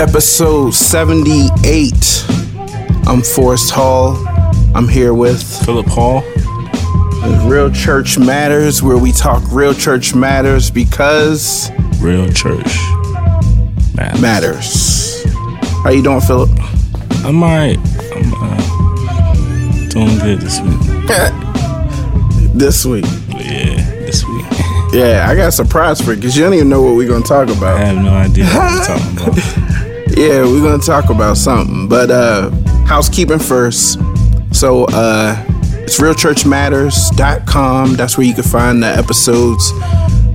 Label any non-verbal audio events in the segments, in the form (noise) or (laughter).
episode 78. I'm Forrest Hall. I'm here with Philip Hall. Real Church Matters, where we talk real church matters because Real church matters. matters. How you doing, Philip? I'm alright. I'm uh, doing good this week. (laughs) this week. Yeah, this week. Yeah, I got a surprise for you because you don't even know what we're going to talk about. I have no idea what we're (laughs) talking about. Yeah, we're to talk about something. But uh housekeeping first. So uh it's realchurchmatters.com. That's where you can find the episodes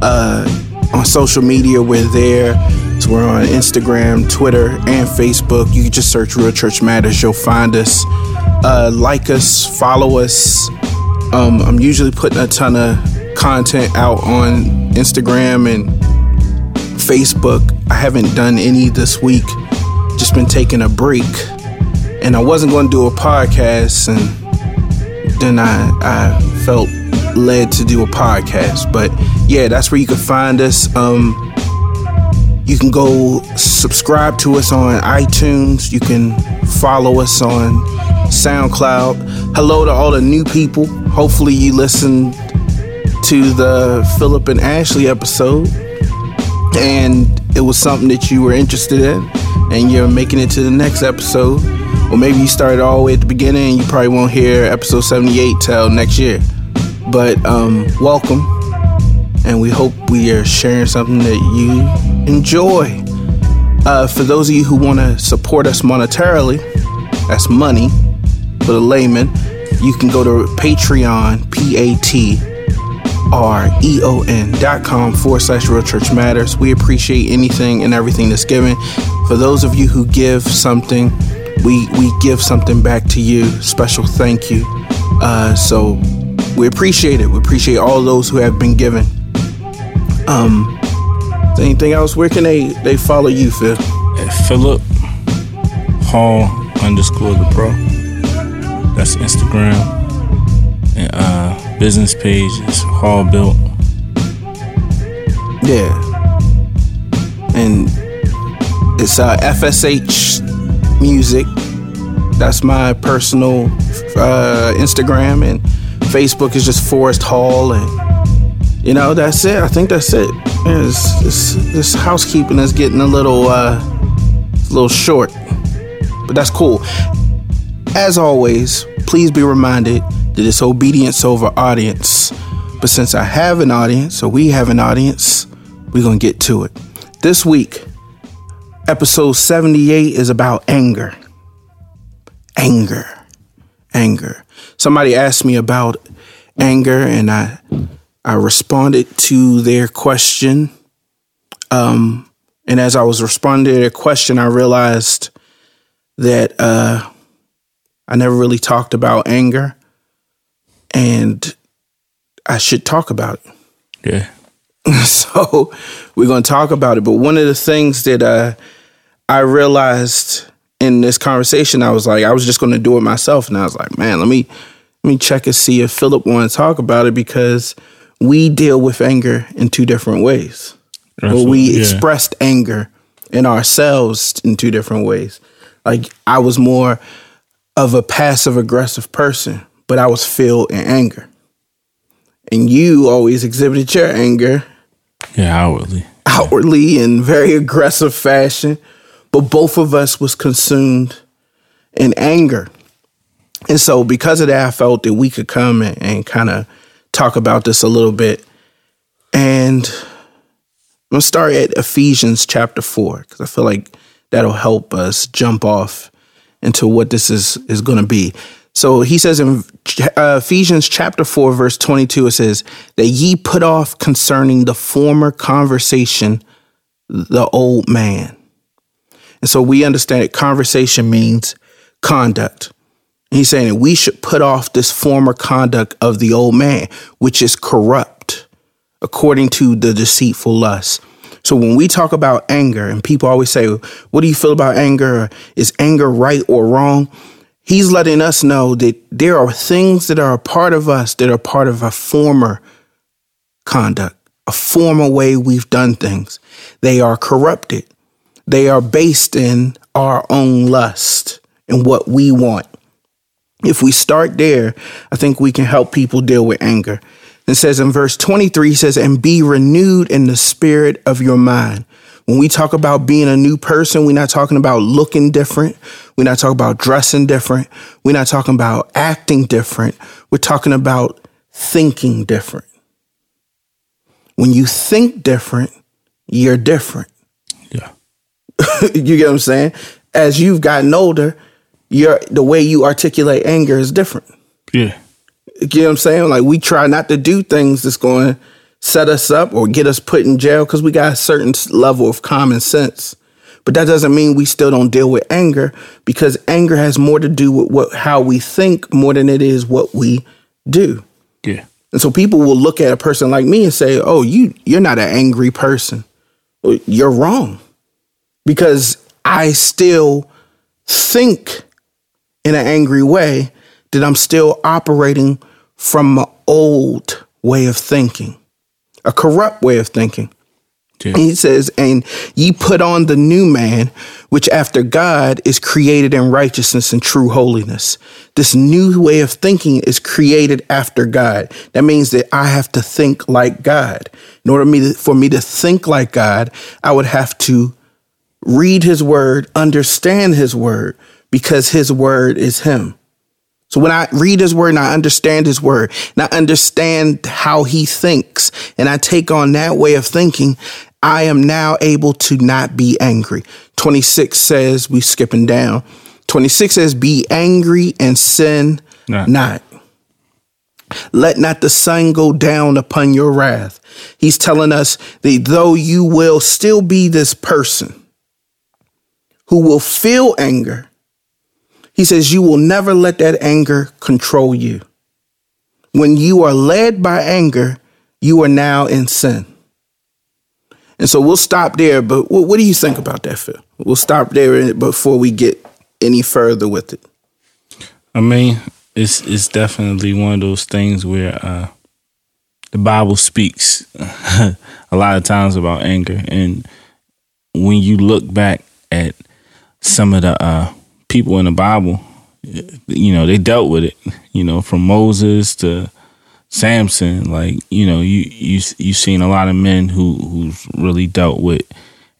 uh on social media. We're there. So we're on Instagram, Twitter, and Facebook. You can just search Real Church Matters. You'll find us. Uh, like us, follow us. Um, I'm usually putting a ton of content out on Instagram and Facebook. I haven't done any this week. Just been taking a break. And I wasn't going to do a podcast and then I I felt led to do a podcast. But yeah, that's where you can find us. Um you can go subscribe to us on iTunes. You can follow us on SoundCloud. Hello to all the new people. Hopefully you listened to the Philip and Ashley episode and it was something that you were interested in and you're making it to the next episode. Or maybe you started all the way at the beginning and you probably won't hear episode 78 till next year. But um, welcome. And we hope we are sharing something that you enjoy. Uh, for those of you who want to support us monetarily that's money. For the layman you can go to patreon p-a-t R-E-O-N dot com forward slash real church matters. We appreciate anything and everything that's given. For those of you who give something, we we give something back to you. Special thank you. Uh, so we appreciate it. We appreciate all those who have been given. Um, anything else? Where can they they follow you, Phil? At Philip Hall underscore the pro. That's Instagram. And uh, business page is Hall Built. Yeah. And it's uh, FSH Music. That's my personal uh, Instagram. And Facebook is just Forrest Hall. And, you know, that's it. I think that's it. This, housekeeping is getting a little, uh, a little short. But that's cool. As always, please be reminded that it's obedience over audience. But since I have an audience, or we have an audience, we're to get to it. This week, episode 78 is about anger. Anger. Anger. Somebody asked me about anger, and I I responded to their question. Um, and as I was responding to their question, I realized that uh, I never really talked about anger, and I should talk about it. Yeah. (laughs) so we're going to talk about it. But one of the things that uh, I realized in this conversation, I was like, I was just going to do it myself, and I was like, man, let me let me check and see if Philip want to talk about it because we deal with anger in two different ways. Well, we yeah. expressed anger in ourselves in two different ways. Like I was more of a passive aggressive person, but I was filled in anger. And you always exhibited your anger Yeah, outwardly. outwardly in very aggressive fashion, but both of us was consumed in anger. And so because of that, I felt that we could come and, and kind of talk about this a little bit. And I'm gonna start at Ephesians chapter four, because I feel like that'll help us jump off into what this is is gonna be. So he says in uh, Ephesians chapter 4, verse 22, it says, That ye put off concerning the former conversation the old man. And so we understand that conversation means conduct. And he's saying that we should put off this former conduct of the old man, which is corrupt according to the deceitful lust. So when we talk about anger, and people always say, What do you feel about anger? Is anger right or wrong? He's letting us know that there are things that are a part of us that are part of a former conduct, a former way we've done things. They are corrupted. They are based in our own lust and what we want. If we start there, I think we can help people deal with anger. It says in verse 23, he says, and be renewed in the spirit of your mind. When we talk about being a new person, we're not talking about looking different. We're not talking about dressing different. We're not talking about acting different. We're talking about thinking different. When you think different, you're different. (laughs) You get what I'm saying? As you've gotten older, your the way you articulate anger is different. Yeah. You know what I'm saying? Like we try not to do things that's going to set us up or get us put in jail because we got a certain level of common sense. But that doesn't mean we still don't deal with anger because anger has more to do with what how we think more than it is what we do. Yeah. And so people will look at a person like me and say, "Oh, you you're not an angry person." You're wrong. Because I still think in an angry way that I'm still operating from an old way of thinking, a corrupt way of thinking. Yeah. He says, and ye put on the new man, which after God is created in righteousness and true holiness. This new way of thinking is created after God. That means that I have to think like God. In order for me to think like God, I would have to read his word, understand his word, because his word is him. So when I read his word and I understand his word and I understand how he thinks and I take on that way of thinking, I am now able to not be angry. 26 says, we skipping down. 26 says, be angry and sin Nah. not. Let not the sun go down upon your wrath. He's telling us that though you will still be this person who will feel anger, he says you will never let that anger control you. When you are led by anger, you are now in sin. And so we'll stop there. But what, do you think about that, Phil? We'll stop there before we get any further with it. I mean, it's it's definitely one of those things where uh, the Bible speaks (laughs) a lot of times about anger, and when you look back at some of the uh, people in the Bible, you know they dealt with it. You know, from Moses to Samson, like you know, you you you've seen a lot of men who who's really dealt with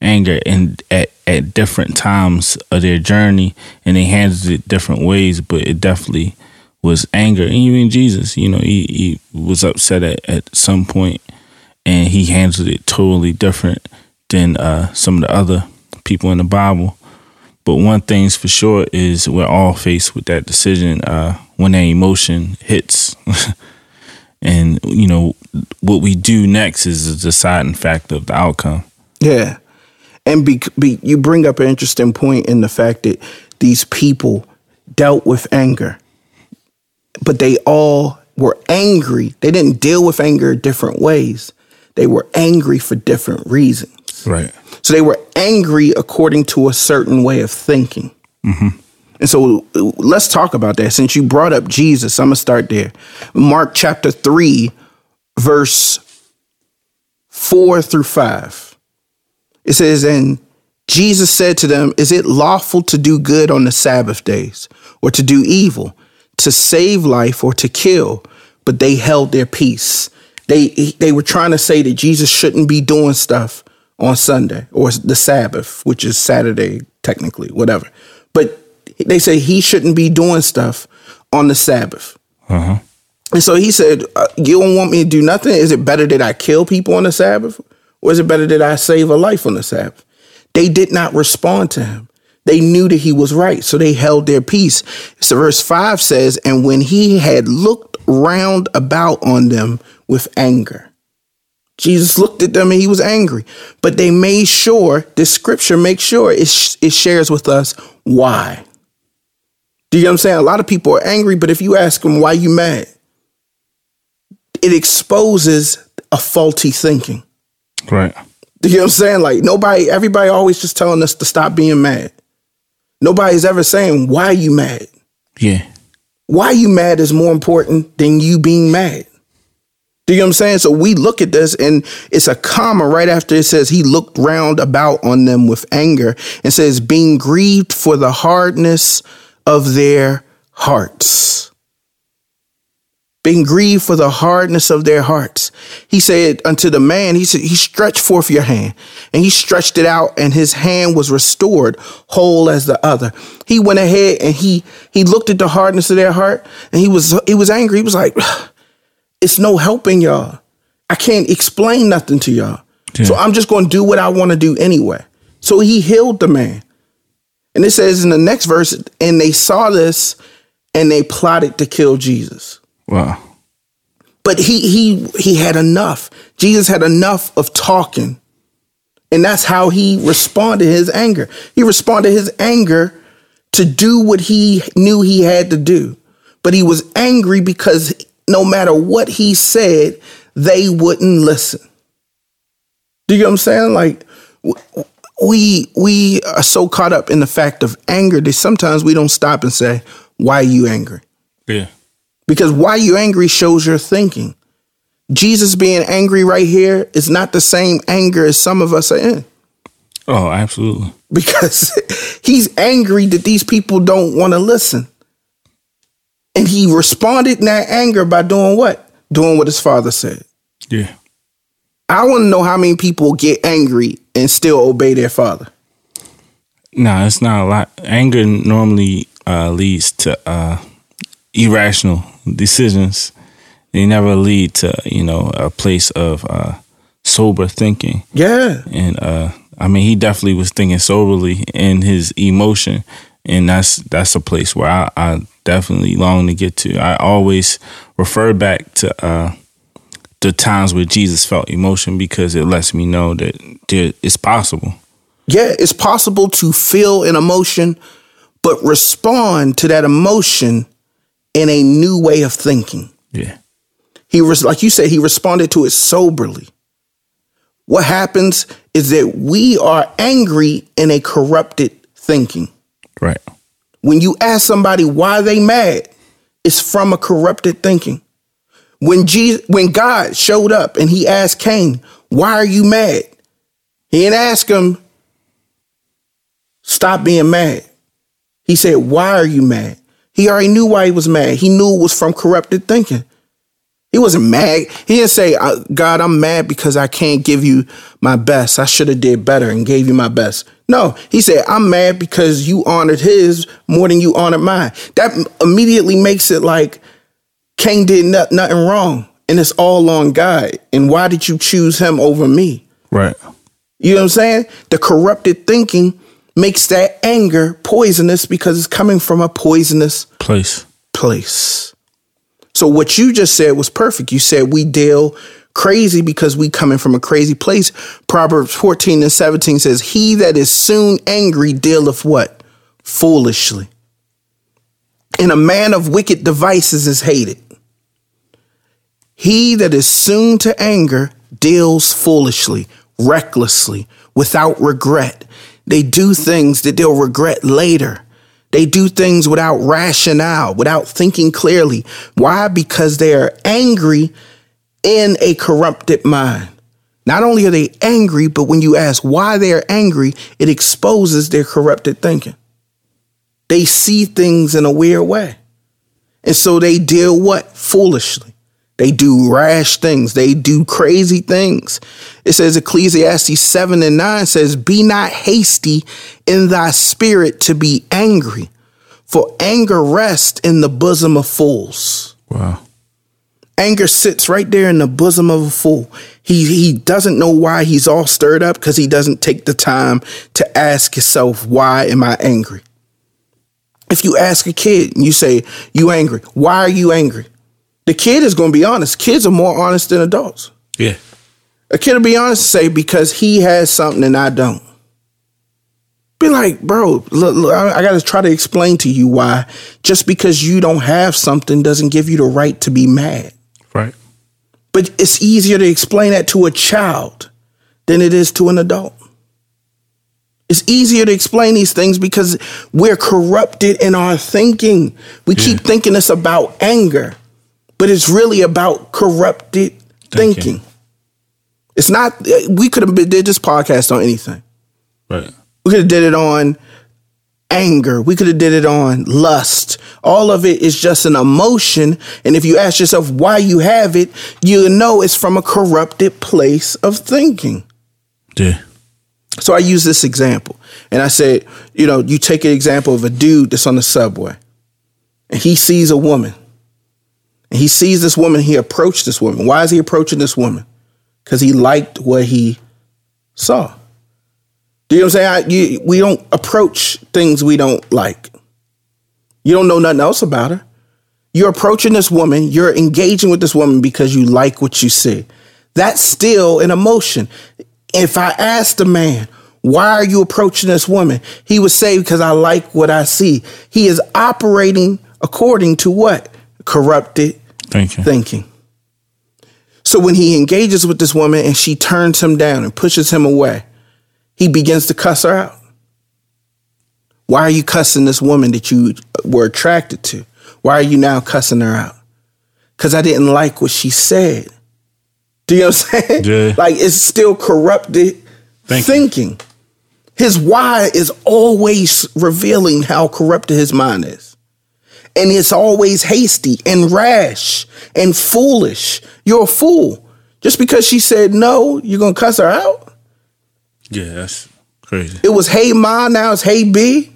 anger and at at different times of their journey, and they handled it different ways. But it definitely was anger, and even Jesus, you know, he he was upset at at some point, and he handled it totally different than uh, some of the other people in the Bible. But one thing's for sure is we're all faced with that decision uh, when that emotion hits. (laughs) and, you know, what we do next is a deciding factor of the outcome. Yeah. And be, be, you bring up an interesting point in the fact that these people dealt with anger, but they all were angry. They didn't deal with anger different ways. They were angry for different reasons. Right. So they were angry according to a certain way of thinking. Mm-hmm. And so let's talk about that. Since you brought up Jesus, I'm going to start there. Mark chapter 3, verse 4 through 5. It says, And Jesus said to them, Is it lawful to do good on the Sabbath days, or to do evil, to save life, or to kill? But they held their peace. They, they were trying to say that Jesus shouldn't be doing stuff on Sunday or the Sabbath, which is Saturday, technically, whatever. But they say he shouldn't be doing stuff on the Sabbath. Uh-huh. And so he said, uh, You don't want me to do nothing? Is it better that I kill people on the Sabbath? Or is it better that I save a life on the Sabbath? They did not respond to him. They knew that he was right, so they held their peace. So verse 5 says, And when he had looked round about on them with anger, Jesus looked at them and he was angry. But they made sure, this scripture makes sure it, sh- it shares with us why. Do you know what I'm saying? A lot of people are angry, but if you ask them why you mad, it exposes a faulty thinking. Right. Do you know what I'm saying? Like nobody, everybody always just telling us to stop being mad. Nobody's ever saying why you mad. Yeah. Why you mad is more important than you being mad. Do you know what I'm saying? So we look at this and it's a comma right after it says he looked round about on them with anger and says, being grieved for the hardness of their hearts. Being grieved for the hardness of their hearts. He said unto the man, he said, he stretched forth your hand and he stretched it out and his hand was restored whole as the other. He went ahead and he, he looked at the hardness of their heart and he was, he was angry. He was like, (sighs) it's no helping y'all. I can't explain nothing to y'all. Yeah. So I'm just going to do what I want to do anyway. So he healed the man. And it says in the next verse, and they saw this and they plotted to kill Jesus. Wow. But he he he had enough. Jesus had enough of talking. And that's how he responded his anger. He responded his anger to do what he knew he had to do. But he was angry because no matter what he said, they wouldn't listen. Do you know what I'm saying? Like we we are so caught up in the fact of anger that sometimes we don't stop and say, "Why are you angry?" Yeah. Because why you angry shows your thinking. Jesus being angry right here is not the same anger as some of us are in. Oh, absolutely. Because (laughs) he's angry that these people don't want to listen. And he responded in that anger by doing what? Doing what his father said. Yeah. I want to know how many people get angry and still obey their father. No, nah, it's not a lot. Anger normally uh, leads to uh, irrational decisions. They never lead to you know a place of uh, sober thinking. Yeah, and uh, I mean he definitely was thinking soberly in his emotion, and that's that's a place where I, I definitely long to get to. I always refer back to uh, the times where Jesus felt emotion because it lets me know that there, it's possible. Yeah, it's possible to feel an emotion, but respond to that emotion in a new way of thinking. Yeah. He was like you said, he responded to it soberly. What happens is that we are angry in a corrupted thinking. Right. When you ask somebody why they mad, it's from a corrupted thinking. When Jesus, when God showed up and he asked Cain, why are you mad? He didn't ask him, stop being mad. He said, why are you mad? He already knew why he was mad. He knew it was from corrupted thinking. He wasn't mad. He didn't say, God, I'm mad because I can't give you my best. I should have did better and gave you my best. No, he said, I'm mad because you honored his more than you honored mine. That immediately makes it like Cain did not, nothing wrong and it's all on God. And why did you choose him over me? Right. You know what I'm saying? The corrupted thinking makes that anger poisonous because it's coming from a poisonous place. Place. So what you just said was perfect. You said we deal crazy because we coming from a crazy place. Proverbs 14 and 17 says, He that is soon angry dealeth what? Foolishly. And a man of wicked devices is hated. He that is soon to anger deals foolishly, recklessly, without regret. They do things that they'll regret later. They do things without rationale, without thinking clearly. Why? Because they are angry in a corrupted mind. Not only are they angry, but when you ask why they are angry, it exposes their corrupted thinking. They see things in a weird way. And so they deal what? Foolishly. They do rash things. They do crazy things. It says Ecclesiastes 7 and 9 says, Be not hasty in thy spirit to be angry, for anger rests in the bosom of fools. Wow. Anger sits right there in the bosom of a fool. He he doesn't know why he's all stirred up because he doesn't take the time to ask himself, why am I angry? If you ask a kid and you say, You angry, why are you angry? The kid is going to be honest. Kids are more honest than adults. Yeah. A kid will be honest and say, because he has something and I don't. Be like, bro, look, look I, I got to try to explain to you why just because you don't have something doesn't give you the right to be mad. But it's easier to explain that to a child than it is to an adult. It's easier to explain these things because we're corrupted in our thinking. We yeah. keep thinking it's about anger but it's really about corrupted thinking. Thinking. It's not. We could have did this podcast on anything. Right. We could have did it on anger. We could have did it on lust. All of it is just an emotion. And if you ask yourself why you have it, you know it's from a corrupted place of thinking. Yeah. So I use this example. And I said, you know, you take an example of a dude that's on the subway and he sees a woman. And he sees this woman, he approached this woman. Why is he approaching this woman? Because he liked what he saw. You know what I'm saying? I, you, we don't approach things we don't like. You don't know nothing else about her. You're approaching this woman, you're engaging with this woman because you like what you see. That's still an emotion. If I asked a man, why are you approaching this woman? He would say, because I like what I see. He is operating according to what? Corrupted Thank you. thinking. So when he engages with this woman and she turns him down and pushes him away, he begins to cuss her out. Why are you cussing this woman that you were attracted to? Why are you now cussing her out? Because I didn't like what she said. Do you know what I'm saying? Yeah. (laughs) Like it's still corrupted Thank you. thinking. His why is always revealing how corrupted his mind is. And it's always hasty and rash and foolish. You're a fool. Just because she said no, you're gonna cuss her out? Yeah, that's crazy. It was hey ma, now it's hey B.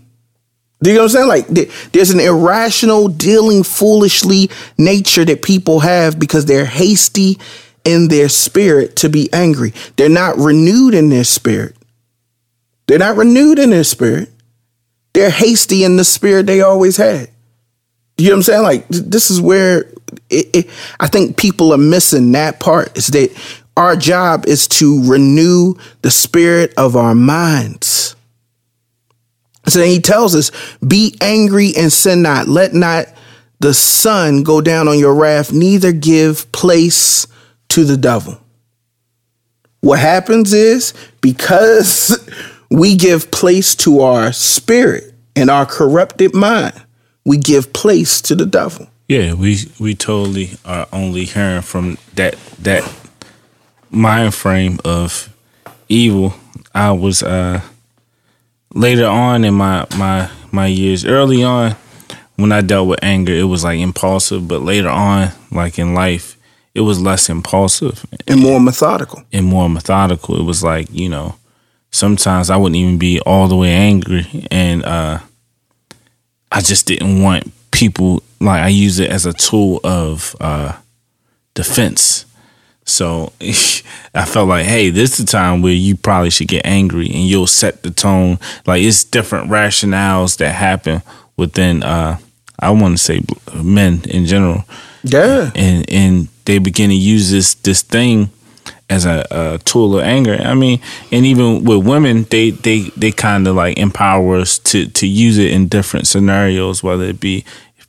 Do you know what I'm saying? Like there's an irrational dealing foolishly nature that people have because they're hasty in their spirit to be angry. They're not renewed in their spirit. They're not renewed in their spirit. They're hasty in the spirit they always had. You know what I'm saying? Like this is where it, it, I think people are missing that part. Is that our job is to renew the spirit of our minds. So he tells us, "Be angry and sin not. Let not the sun go down on your wrath. Neither give place to the devil." What happens is because (laughs) we give place to our spirit and our corrupted mind, we give place to the devil. Yeah, we we totally are only hearing from that that mind frame of evil. I was uh later on in my my my years, early on when I dealt with anger, it was like impulsive, but later on, like in life, it was less impulsive and more methodical. and more methodical. It was like, you know, sometimes I wouldn't even be all the way angry and uh I just didn't want people like I use it as a tool of uh defense. So (laughs) I felt like, hey, this is the time where you probably should get angry and you'll set the tone. Like it's different rationales that happen within uh I want to say men in general Yeah. and and they begin to use this this thing as a, a tool of anger. I mean, and even with women, they they they kind of like empower us to to use it in different scenarios, whether it be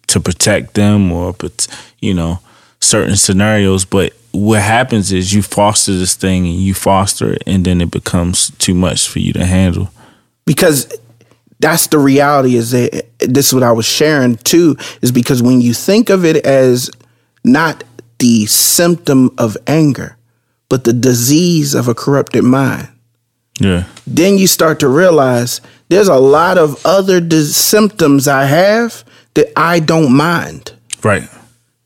to protect them or but you know certain scenarios. But what happens is you foster this thing and you foster it, and then it becomes too much for you to handle. because that's the reality is that this is what I was sharing too is because when you think of it as not the symptom of anger but the disease of a corrupted mind Yeah, then you start to realize there's a lot of other dis- symptoms I have that I don't mind right.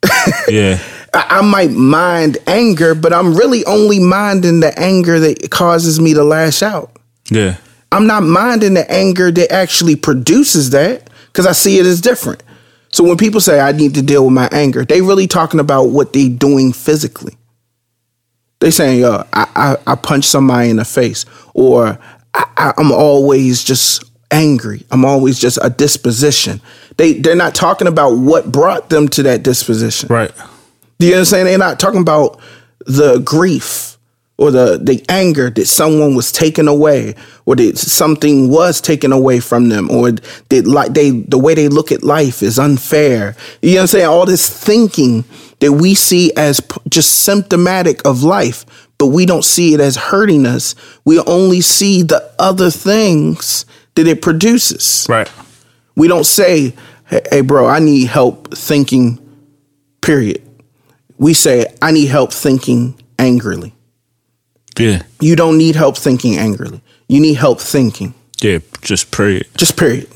(laughs) yeah, I, I might mind anger but I'm really only minding the anger that causes me to lash out yeah, I'm not minding the anger that actually produces that because I see it as different. So when people say I need to deal with my anger, they really talking about what they doing physically. They saying, "Yo, I I, I punch somebody in the face," or I, I, "I'm always just angry. I'm always just a disposition." They they're not talking about what brought them to that disposition. right. Do you understand? They're not talking about the grief or the the anger that someone was taken away or that something was taken away from them or that like they the way they look at life is unfair. You know what I'm saying? All this thinking that we see as just symptomatic of life, but we don't see it as hurting us. We only see the other things that it produces. Right. We don't say, hey, hey, bro, I need help thinking, period. We say, I need help thinking angrily. Yeah. You don't need help thinking angrily. You need help thinking. Yeah. Just period. Just period.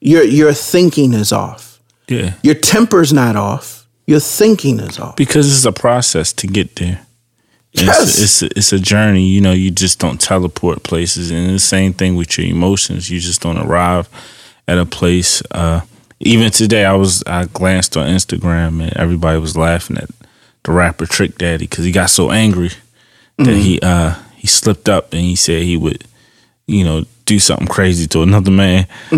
Your your thinking is off. Yeah. Your temper's not off. Your thinking is off. Because it's a process to get there. Yes. It's, it's, a, it's a journey. You know, you just don't teleport places. And the same thing with your emotions. You just don't arrive at a place. Uh, even today, I was I glanced on Instagram and everybody was laughing at the rapper Trick Daddy because he got so angry that he uh, he slipped up and he said he would, you know, do something crazy to another man. (laughs)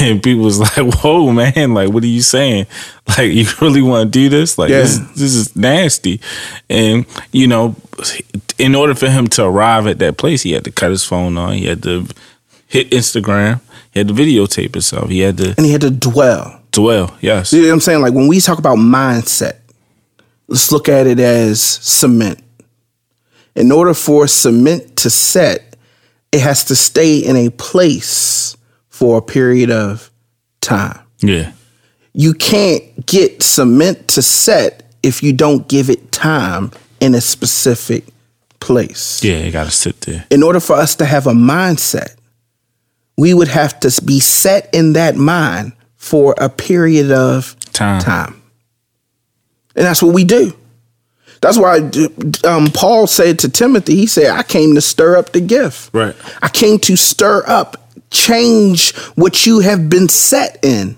And people was like, "Whoa, man! Like, what are you saying? (laughs) Like, you really want to do this? Like, Yeah. this this is nasty." And you know, in order for him to arrive at that place, he had to cut his phone on. He had to hit Instagram. He had to videotape himself. He had to And he had to dwell. dwell. Yes. You know what I'm saying? Like when we talk about mindset, let's look at it as cement. In order for cement to set, it has to stay in a place for a period of time. Yeah. You can't get cement to set if you don't give it time in a specific place. Yeah. You got to sit there. In order for us to have a mindset, we would have to be set in that mind for a period of Time. time. And that's what we do. That's why um, Paul said to Timothy, he said, I came to stir up the gift. Right. I came to stir up, change what you have been set in.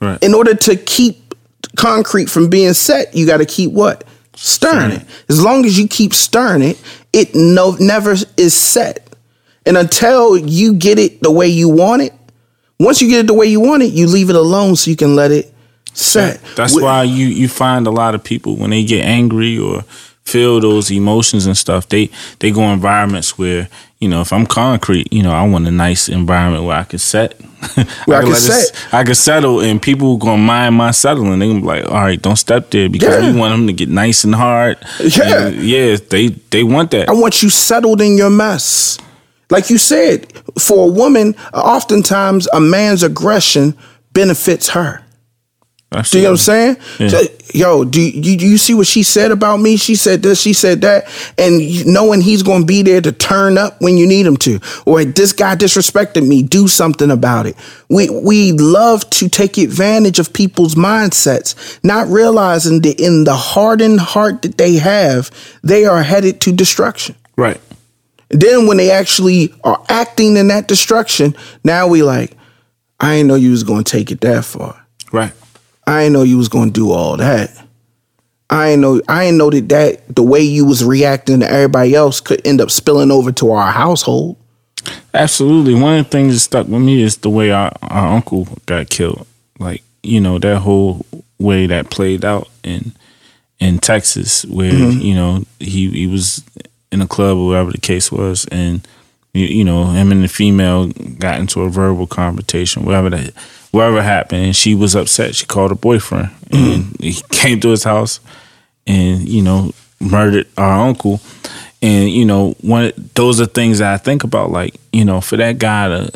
Right. In order to keep concrete from being set, you got to keep what? Stirring it. As long as you keep stirring it, it no never is set. And until you get it the way you want it, once you get it the way you want it, you leave it alone so you can let it set. That's With- why you you find a lot of people when they get angry or feel those emotions and stuff, they they go environments where you know if I'm concrete, you know I want a nice environment where I can set, (laughs) Where I can it s- set. I can settle, and people gonna mind my settling. They gonna be like, all right, don't step there because Yeah. we want them to get nice and hard. Yeah. And yeah, they they want that. I want you settled in your mess. Like you said, for a woman, oftentimes a man's aggression benefits her. Do you know what I'm saying? Yeah. So, Yo, do you, do you see what she said about me? She said this, she said that, and knowing he's going to be there to turn up when you need him to, or this guy disrespected me, do something about it. We we love to take advantage of people's mindsets, not realizing that in the hardened heart that they have, they are headed to destruction. Right. Then when they actually are acting in that destruction, now we like, I didn't know you was going to take it that far. Right. I didn't know you was gonna do all that. I didn't know I didn't know that, that the way you was reacting to everybody else could end up spilling over to our household. Absolutely. One of the things that stuck with me is the way our, our uncle got killed. Like, you know, that whole way that played out in in Texas where, mm-hmm. you know, he, he was in a club or whatever the case was and you, you know, him and the female got into a verbal confrontation, whatever that whatever happened, and she was upset. She called her boyfriend mm-hmm. and he came to his house and, you know, murdered our uncle. And you know, one those are things that I think about. Like you know, for that guy to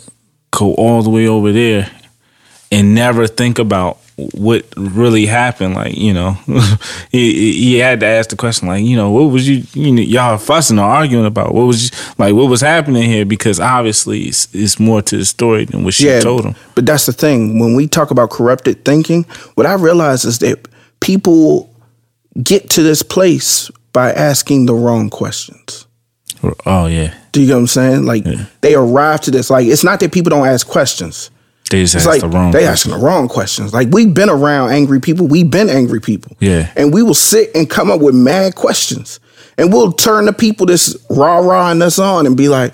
go all the way over there and never think about what really happened. Like you know, (laughs) he he had to ask the question. Like you know, what was you you know y'all fussing or arguing about? What was you, like what was happening here? Because obviously it's, it's more to the story than what she told him. But that's the thing. When we talk about corrupted thinking, what I realize is that people get to this place by asking the wrong questions. Oh yeah, Do you get what I'm saying? Like they arrive to this. Like it's not that people don't ask questions. They just It's like the wrong. they question. asking the wrong questions. Like we've been around angry people. We've been angry people. Yeah. And we will sit and come up with mad questions. And we'll turn the people that's rah rahing us on and be like,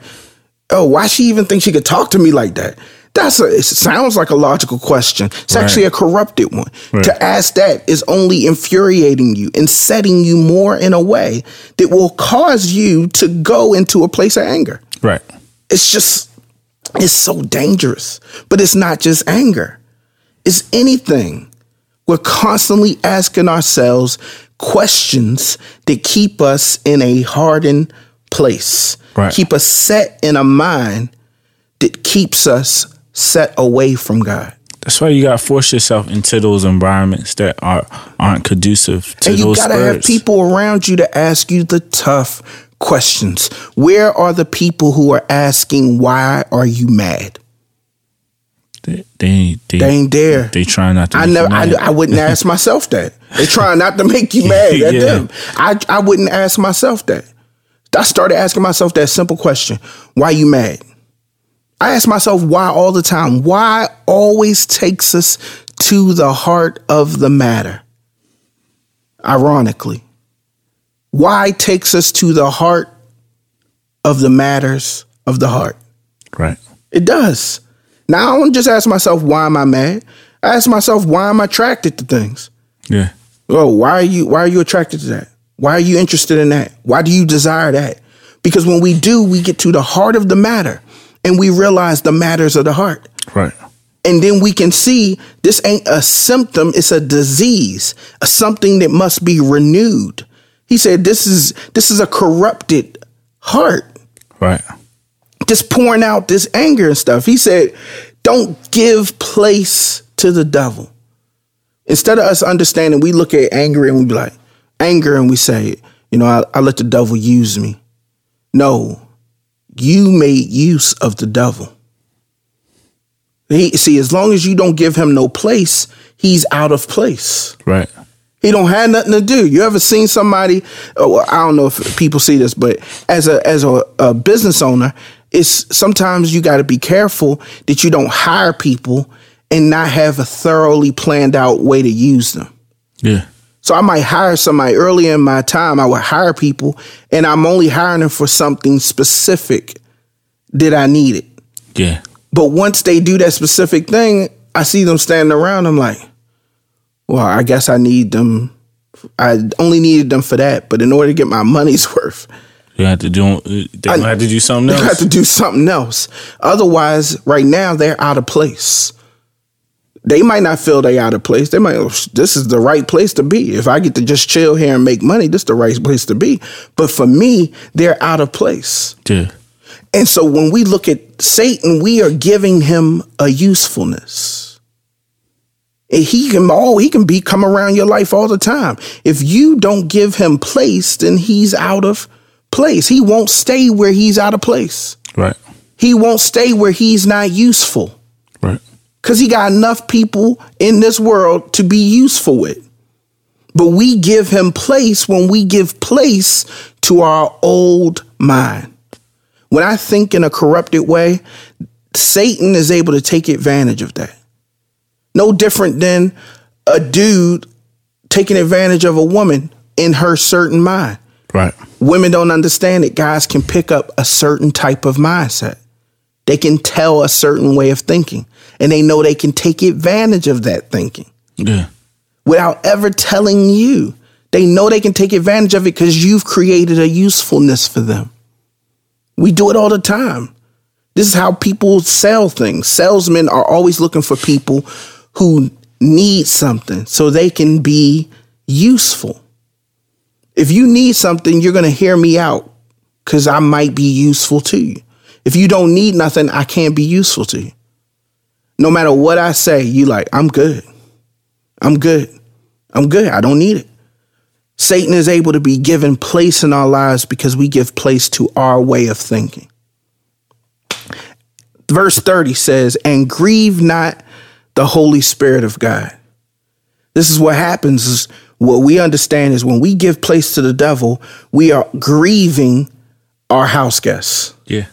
oh, why she even think she could talk to me like that? That's a it sounds like a logical question. It's actually a corrupted one. Right. To ask that is only infuriating you and setting you more in a way that will cause you to go into a place of anger right. it's just it's so dangerous but it's not just anger it's anything we're constantly asking ourselves questions that keep us in a hardened place Right. keep us set in a mind that keeps us set away from god That's why you got to force yourself into those environments that are aren't conducive to and you those gotta spirits. have people around you to ask you the tough questions. Where are the people who are asking why are you mad? They they, they, They ain't there. they try not to. I make never. I, mad. I wouldn't (laughs) ask myself that. They trying not to make you mad (laughs) at Yeah. them. I I wouldn't ask myself that. I started asking myself that simple question: Why you mad? I ask myself why all the time. Why always takes us to the heart of the matter. Ironically, why takes us to the heart of the matters of the heart. right. It does. Now I don't just ask myself why am I mad. I ask myself why am I attracted to things. Yeah. Oh, why are you why are you attracted to that? Why are you interested in that? Why do you desire that? Because when we do, we get to the heart of the matter and we realize the matters of the heart. Right. And then we can see this ain't a symptom, it's a disease, a something that must be renewed. He said this is this is a corrupted heart Right. just pouring out this anger and stuff. He said, don't give place to the devil. Instead of us understanding, we look at anger and we be like, anger, and we say, you know, I, I let the devil use me. No, you made use of the devil. He, see, as long as you don't give him no place, he's out of place. Right. He don't have nothing to do. You ever seen somebody? oh, I don't know if people see this, but as a as a, a business owner, it's sometimes you got to be careful that you don't hire people and not have a thoroughly planned out way to use them. Yeah. So I might hire somebody early in my time. I would hire people, and I'm only hiring them for something specific that I needed. Yeah. But once they do that specific thing, I see them standing around. I'm like, well, I guess I need them. I only needed them for that. But in order to get my money's (laughs) worth, You have to do. Uh, they I- have to do something I have else. to do something else. Otherwise, right now they're out of place. They might not feel they out of place. They might. "Oh, This is the right place to be. If I get to just chill here and make money, this is the right place to be. But for me, they're out of place. Yeah. And so when we look at Satan, we are giving him a usefulness. He can all he can be come around your life all the time. If you don't give him place, then he's out of place. He won't stay where he's out of place. Right. He won't stay where he's not useful. Right. Cause he got enough people in this world to be useful with. But we give him place when we give place to our old mind. When I think in a corrupted way, Satan is able to take advantage of that. No different than a dude taking advantage of a woman in her certain mind. Right. Women don't understand it. guys can pick up a certain type of mindset. They can tell a certain way of thinking, and they know they can take advantage of that thinking Yeah. without ever telling you. They know they can take advantage of it because you've created a usefulness for them. We do it all the time. This is how people sell things. Salesmen are always looking for people who need something so they can be useful. If you need something, you're going to hear me out because I might be useful to you. If you don't need nothing, I can't be useful to you. No matter what I say, you like, I'm good. I'm good. I'm good. I don't need it. Satan is able to be given place in our lives because we give place to our way of thinking. Verse 30 says, And grieve not the Holy Spirit of God. This is what happens is what we understand is when we give place to the devil, we are grieving our house guests. Yeah.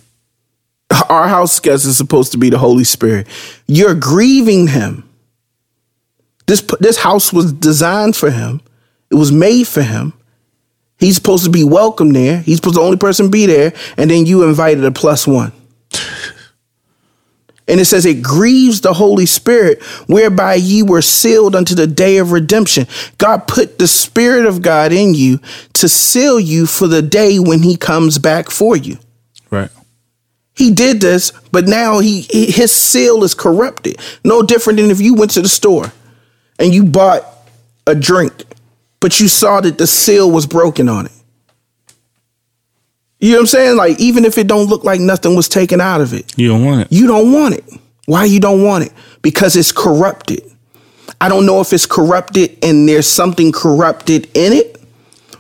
Our house guest is supposed to be the Holy Spirit. You're grieving him. This this house was designed for him. It was made for him. He's supposed to be welcome there. He's supposed to the only person be there, and then you invited a plus one. (laughs) And it says it grieves the Holy Spirit, whereby ye were sealed unto the day of redemption. God put the Spirit of God in you to seal you for the day when He comes back for you. Right. He did this, but now he he- his seal is corrupted. No different than if you went to the store and you bought a drink, but you saw that the seal was broken on it. You know what I'm saying? Like even if it don't look like nothing was taken out of it, You don't want it. you don't want it. Why you don't want it? Because it's corrupted. I don't know if it's corrupted and there's something corrupted in it,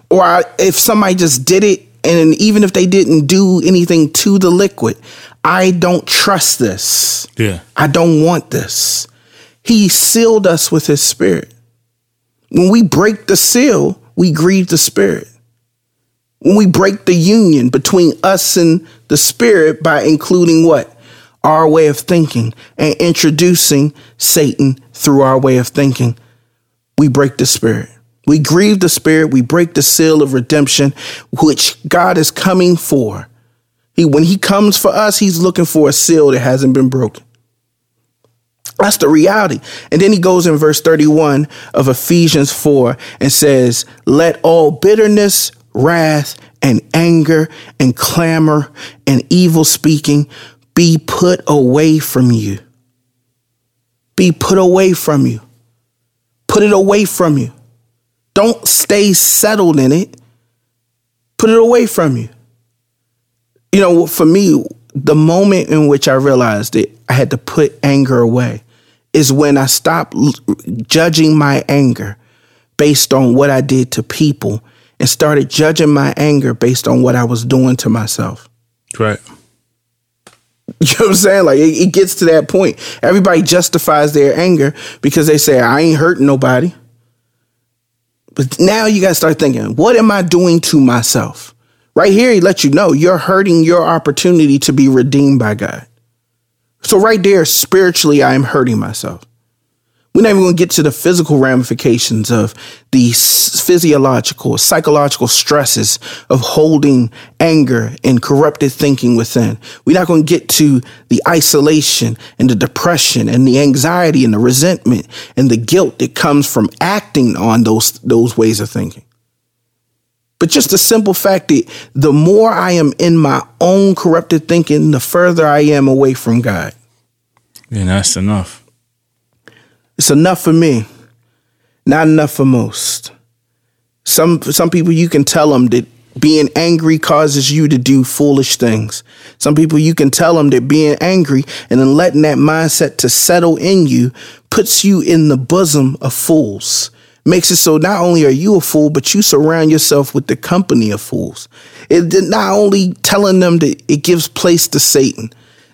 or I, if somebody just did it, and even if they didn't do anything to the liquid, I don't trust this. Yeah. I don't want this. He sealed us with his spirit. When we break the seal, we grieve the spirit. When we break the union between us and the spirit by including what? Our way of thinking and introducing Satan through our way of thinking, we break the spirit. We grieve the spirit. We break the seal of redemption, which God is coming for. He, when he comes for us, he's looking for a seal that hasn't been broken. That's the reality. And then he goes in verse 31 of Ephesians 4 and says, Let all bitterness, wrath, and anger, and clamor, and evil speaking be put away from you. Be put away from you. Put it away from you. Don't stay settled in it. Put it away from you. You know, for me, the moment in which I realized that I had to put anger away is when I stopped judging my anger based on what I did to people and started judging my anger based on what I was doing to myself. Right. (laughs) You know what I'm saying? Like it, it, gets to that point. Everybody justifies their anger because they say, I ain't hurting nobody. But now you got to start thinking, what am I doing to myself? Right here, he lets you know you're hurting your opportunity to be redeemed by God. So, right there, spiritually, I am hurting myself. We're not even going to get to the physical ramifications of the physiological, psychological stresses of holding anger and corrupted thinking within. We're not going to get to the isolation and the depression and the anxiety and the resentment and the guilt that comes from acting on those, those ways of thinking. But just the simple fact that the more I am in my own corrupted thinking, the further I am away from God. And that's enough. It's enough for me, not enough for most. Some some people you can tell them that being angry causes you to do foolish things. Some people you can tell them that being angry and then letting that mindset to settle in you puts you in the bosom of fools makes it so not only are you a fool, but you surround yourself with the company of fools. It not only telling them that it gives place to Satan,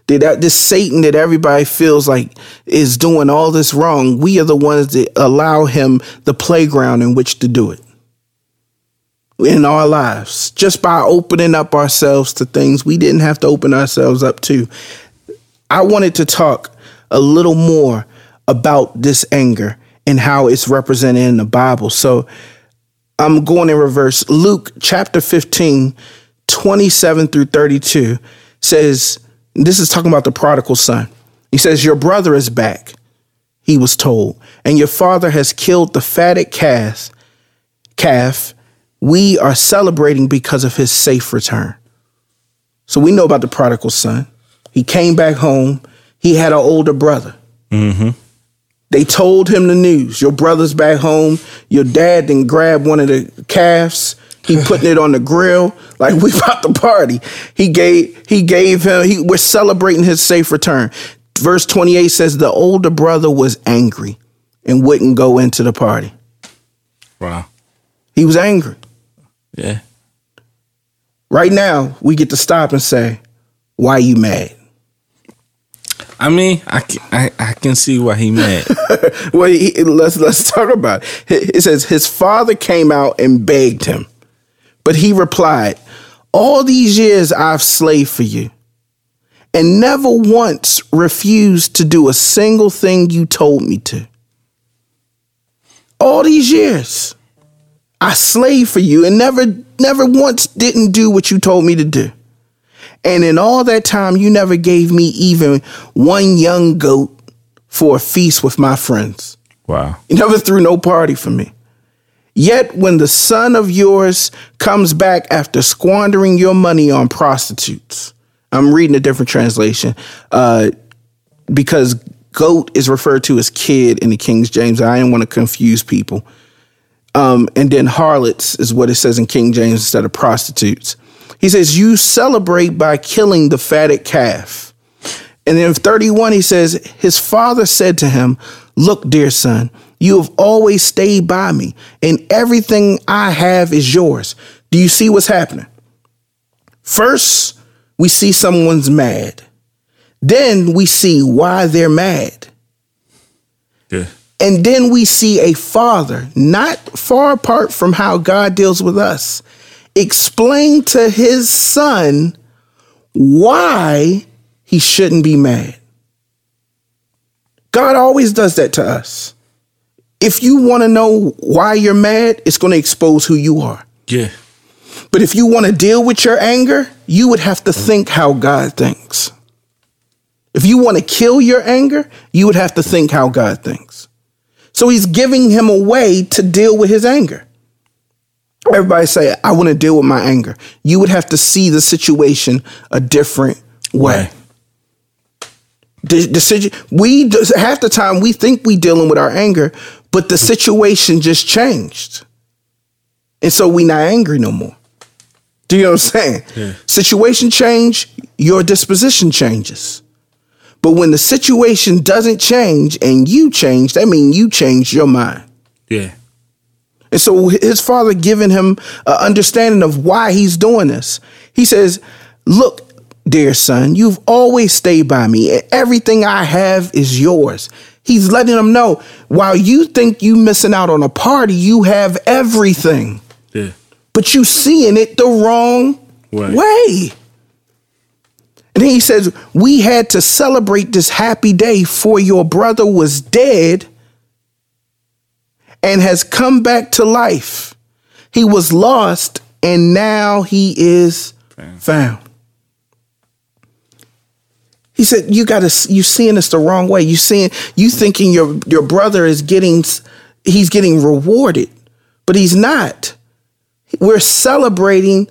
that this Satan that everybody feels like is doing all this wrong, we are the ones that allow him the playground in which to do it in our lives just by opening up ourselves to things we didn't have to open ourselves up to. I wanted to talk a little more about this anger and how it's represented in the Bible. So I'm going in reverse. Luke chapter 15, 27 through 32 says, this is talking about the prodigal son. He says, Your brother is back, he was told, and your father has killed the fatted calf. Calf, we are celebrating because of his safe return. So we know about the prodigal son. He came back home. He had an older brother. Mm-hmm. They told him the news. Your brother's back home. Your dad then grabbed one of the calves. He putting it on the grill like we (laughs) about to party. He gave he gave him. He, we're celebrating his safe return. Verse twenty eight says the older brother was angry and wouldn't go into the party. Wow. He was angry. Yeah. Right now, we get to stop and say, "Why you mad?" I mean, I can, I, I can see why he mad. (laughs) well, he, let's let's talk about it. It says his father came out and begged him, but he replied, "All these years I've slaved for you, and never once refused to do a single thing you told me to. All these years, I slaved for you, and never never once didn't do what you told me to do." And in all that time, you never gave me even one young goat for a feast with my friends. Wow. You never threw no party for me. Yet when the son of yours comes back after squandering your money on prostitutes, I'm reading a different translation uh, because goat is referred to as kid in the King James. I didn't want to confuse people. Um, and then harlots is what it says in King James instead of prostitutes. He says, You celebrate by killing the fatted calf. And in 31, he says, His father said to him, Look, dear son, you have always stayed by me, and everything I have is yours. Do you see what's happening? First, we see someone's mad. Then we see why they're mad. Yeah. And then we see a father, not far apart from how God deals with us, explain to his son why he shouldn't be mad. God always does that to us. If you want to know why you're mad, it's going to expose who you are. Yeah. But if you want to deal with your anger, you would have to think how God thinks. If you want to kill your anger, you would have to think how God thinks. So he's giving him a way to deal with his anger. Everybody say, I want to deal with my anger. You would have to see the situation a different way. Right. The situ- we half the time we think we dealing with our anger, but the situation just changed, and so we not angry no more. Do you know what I'm saying? Yeah. Situation change, your disposition changes. But when the situation doesn't change and you change, that means you change your mind. Yeah. And so his father giving him an understanding of why he's doing this. He says, Look, dear son, you've always stayed by me, and everything I have is yours. He's letting them know while you think you missing out on a party, you have everything. Yeah. But you seeing it the wrong Way. way. And then he says, We had to celebrate this happy day, for your brother was dead and has come back to life. He was lost and now he is Found. found. He said, "You got to you seeing this the wrong way. You seeing you thinking your your brother is getting he's getting rewarded, but he's not. We're celebrating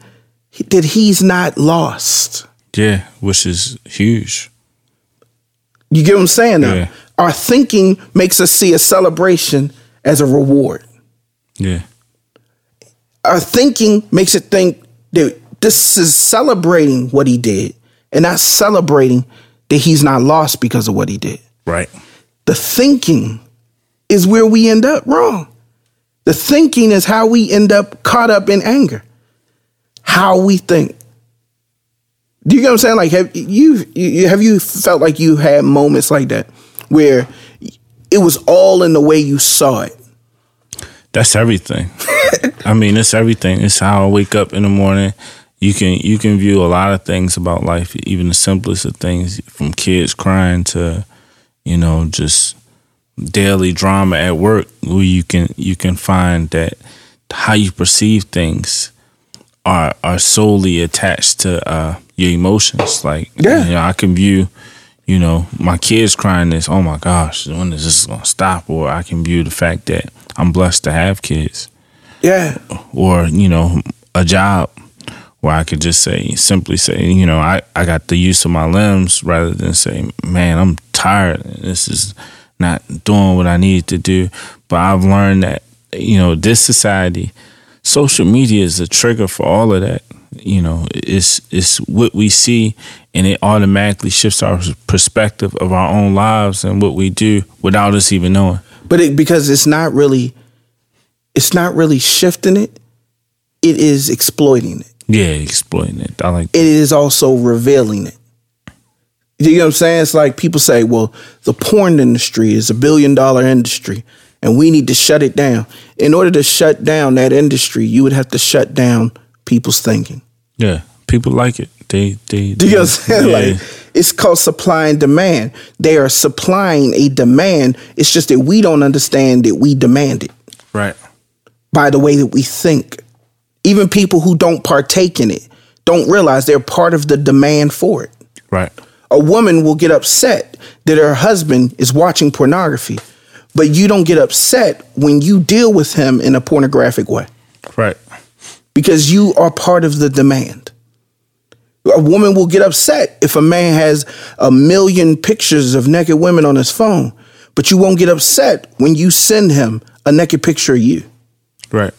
that he's not lost. Yeah. Which is huge. You get what I'm saying? Now, Yeah. our thinking makes us see a celebration as a reward. Yeah. Our thinking makes it think that this is celebrating what he did, and not celebrating that he's not lost because of what he did. Right. The thinking is where we end up wrong. The thinking is how we end up caught up in anger. How we think. Do you get what I'm saying? Like, have you, you have you felt like you had moments like that where it was all in the way you saw it? That's everything. (laughs) I mean, it's everything. It's how I wake up in the morning. You can you can view a lot of things about life, even the simplest of things, from kids crying to, you know, just daily drama at work, where you can you can find that how you perceive things are are solely attached to uh, your emotions. Like, Yeah. you know, I can view, you know, my kids crying this. Oh my gosh, when is this gonna stop? Or I can view the fact that I'm blessed to have kids Yeah. or you know a job where I could just say simply say you know I, I got the use of my limbs rather than say man I'm tired this is not doing what I need to do but I've learned that you know this society social media is a trigger for all of that you know it's it's what we see and it automatically shifts our perspective of our own lives and what we do without us even knowing But it, because it's not really, it's not really shifting it. It is exploiting it. Yeah exploiting it I like it is also revealing it. You know what I'm saying? It's like people say, well, the porn industry is a billion dollar industry and we need to shut it down. In order to shut down that industry, you would have to shut down people's thinking. Yeah, people like it. They they. Do you know what I'm saying? Like it's called supply and demand. They are supplying a demand. It's just that we don't understand that we demand it right. by the way that we think. Even people who don't partake in it don't realize they're part of the demand for it. Right. a woman will get upset that her husband is watching pornography, but you don't get upset when you deal with him in a pornographic way Right. because you are part of the demand. A woman will get upset if a man has a million pictures of naked women on his phone, but you won't get upset when you send him a naked picture of you Right.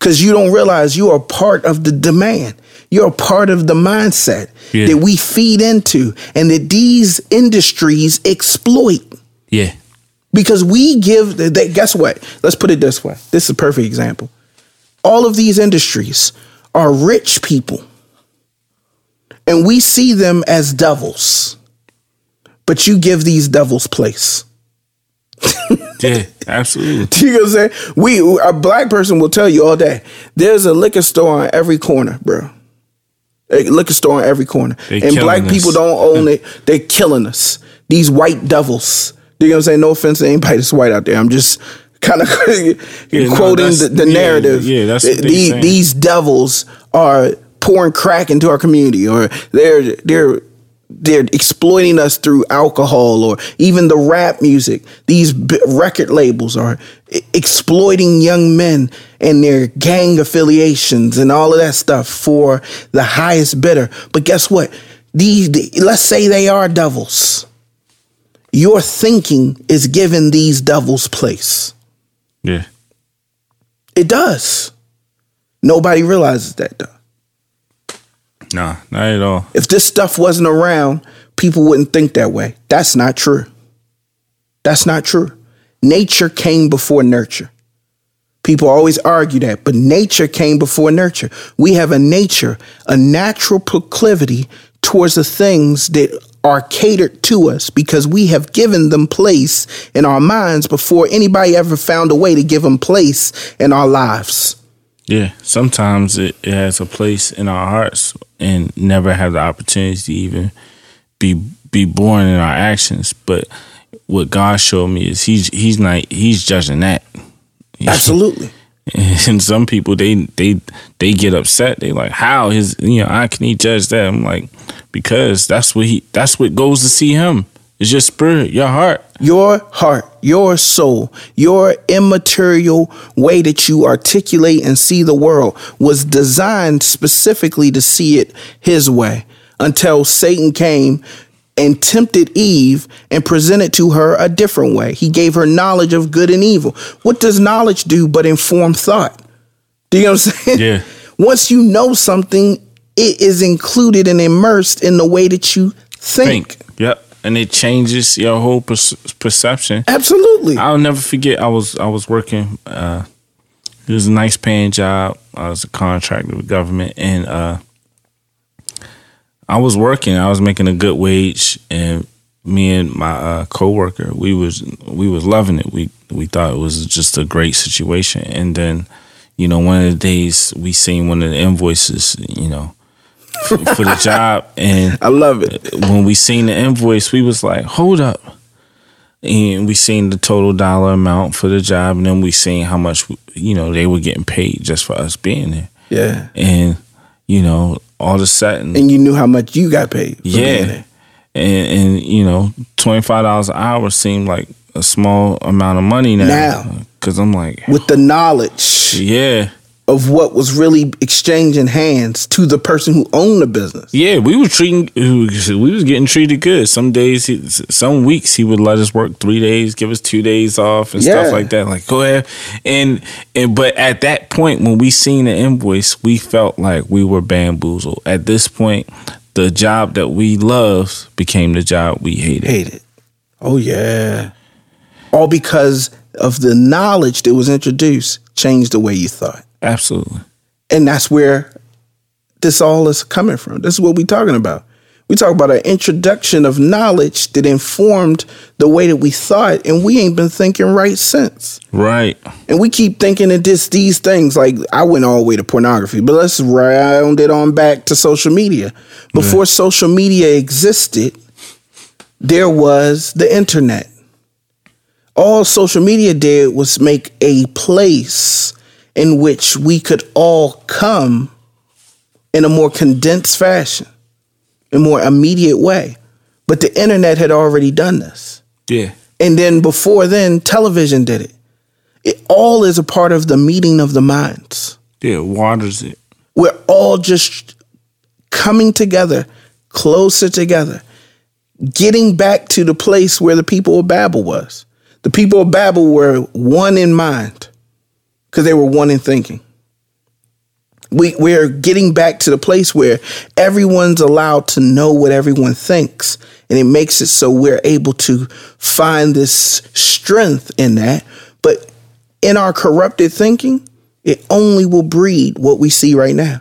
Because you don't realize you are part of the demand. You're a part of the mindset Yeah. that we feed into and that these industries exploit Yeah. because we give they, guess what let's put it this way this is a perfect example all of these industries are rich people and we see them as devils but you give these devils place (laughs) Yeah. Absolutely. (laughs) you know what I'm saying? We a black person will tell you all day. There's a liquor store on every corner, bro. A liquor store on every corner, They and black us. people don't own it. (laughs) They're killing us. These white devils. You know what I'm saying? No offense to anybody that's white out there. I'm just kind of (laughs) no, quoting that's- the, the yeah, narrative. yeah, that's they these, these devils are pouring crack into our community, or they're they're they're exploiting us through alcohol or even the rap music. These b- record labels are e- exploiting young men and their gang affiliations and all of that stuff for the highest bidder. But guess what? These, the- let's say they are devils. Your thinking is giving these devils place. Yeah. It does. Nobody realizes that though. Nah, not at all. If this stuff wasn't around, people wouldn't think that way. That's not true. That's not true. Nature came before nurture. People always argue that, but nature came before nurture. We have a nature, a natural proclivity towards the things that are catered to us because we have given them place in our minds before anybody ever found a way to give them place in our lives. Yeah. Sometimes it, it has a place in our hearts and never have the opportunity to even be be born in our actions. But what God showed me is he's he's not he's judging that. Absolutely. (laughs) And some people they they they get upset. They like, how his you know, how can he judge that? I'm like, because that's what he that's what goes to see him. It's your spirit, your heart. your heart, your soul, your immaterial way that you articulate and see the world was designed specifically to see it his way until Satan came and tempted Eve and presented to her a different way. He gave her knowledge of good and evil. What does knowledge do but inform thought? Do you know what I'm saying? Yeah. (laughs) Once you know something, it is included and immersed in the way that you think. Think. Yep. And it changes your whole per- perception. Absolutely. I'll never forget. I was I was working. Uh, it was a nice paying job. I was a contractor with government, and uh, I was working. I was making a good wage, and me and my uh, coworker, we was we was loving it. We we thought it was just a great situation. And then, you know, one of the days we seen one of the invoices, you know, for, (laughs) for the job, and I love it. when we seen the invoice, we was like, hold up. And we seen the total dollar amount for the job, and then we seen how much you know they were getting paid just for us being there. Yeah. And you know, all of a sudden, and you knew how much you got paid. for being yeah, there. and and you know, twenty five dollars an hour seemed like a small amount of money now. Now. because I'm like, with the knowledge yeah, of what was really exchanging hands to the person who owned the business. Yeah, we were treating we was getting treated good. Some days, he, some weeks, he would let us work three days, give us two days off and Yeah. stuff like that. Like go ahead, and and but at that point when we seen the invoice, we felt like we were bamboozled. At this point, the job that we loved became the job we hated. Hate it. Oh yeah. All because of the knowledge that was introduced changed the way you thought. Absolutely. And that's where this all is coming from. This is what we're talking about. We talk about an introduction of knowledge that informed the way that we thought, and we ain't been thinking right since. Right. And we keep thinking that this these things like I went all the way to pornography, but let's round it on back to social media. Before social media existed, there was the internet. All social media did was make a place in which we could all come in a more condensed fashion, a more immediate way. But the internet had already done this. Yeah. And then before then, television did it. It all is a part of the meeting of the minds. Yeah. Waters it. We're all just coming together, closer together, getting back to the place where the people of Babel was. The people of Babel were one in mind because they were one in thinking. We we're getting back to the place where everyone's allowed to know what everyone thinks, and it makes it so we're able to find this strength in that. But in our corrupted thinking, it only will breed what we see right now.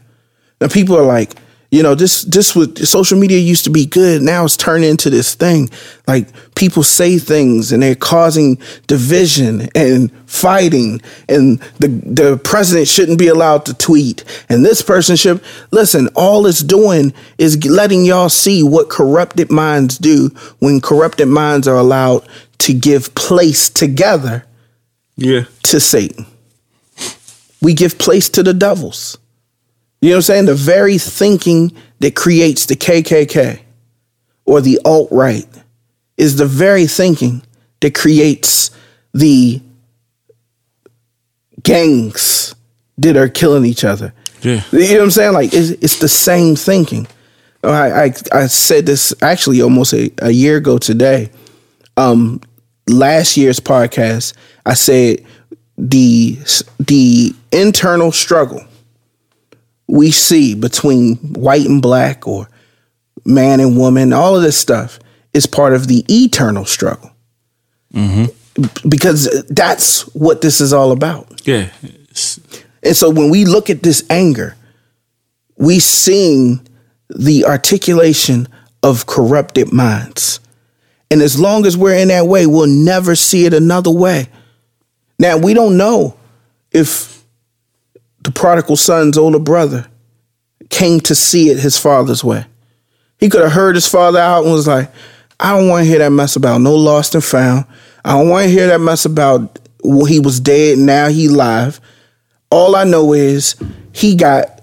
Now people are like, you know, this this was social media used to be good. Now it's turned into this thing. Like people say things and they're causing division and fighting. And the the president shouldn't be allowed to tweet. And this person should listen. All it's doing is letting y'all see what corrupted minds do when corrupted minds are allowed to give place together. Yeah. To Satan, we give place to the devils. You know what I'm saying? The very thinking that creates the KKK or the alt right is the very thinking that creates the gangs that are killing each other. Yeah. You know what I'm saying? Like it's, it's the same thinking. I, I, I said this actually almost a, a year ago today. Um, last year's podcast, I said the the internal struggle we see between white and black or man and woman, all of this stuff is part of the eternal struggle. Mm-hmm. Because that's what this is all about. Yeah. And so when we look at this anger, we seeing the articulation of corrupted minds. And as long as we're in that way, we'll never see it another way. Now, we don't know if the prodigal son's older brother came to see it his father's way. He could have heard his father out and was like, I don't want to hear that mess about no lost and found. I don't want to hear that mess about well, he was dead, now he alive. All I know is he got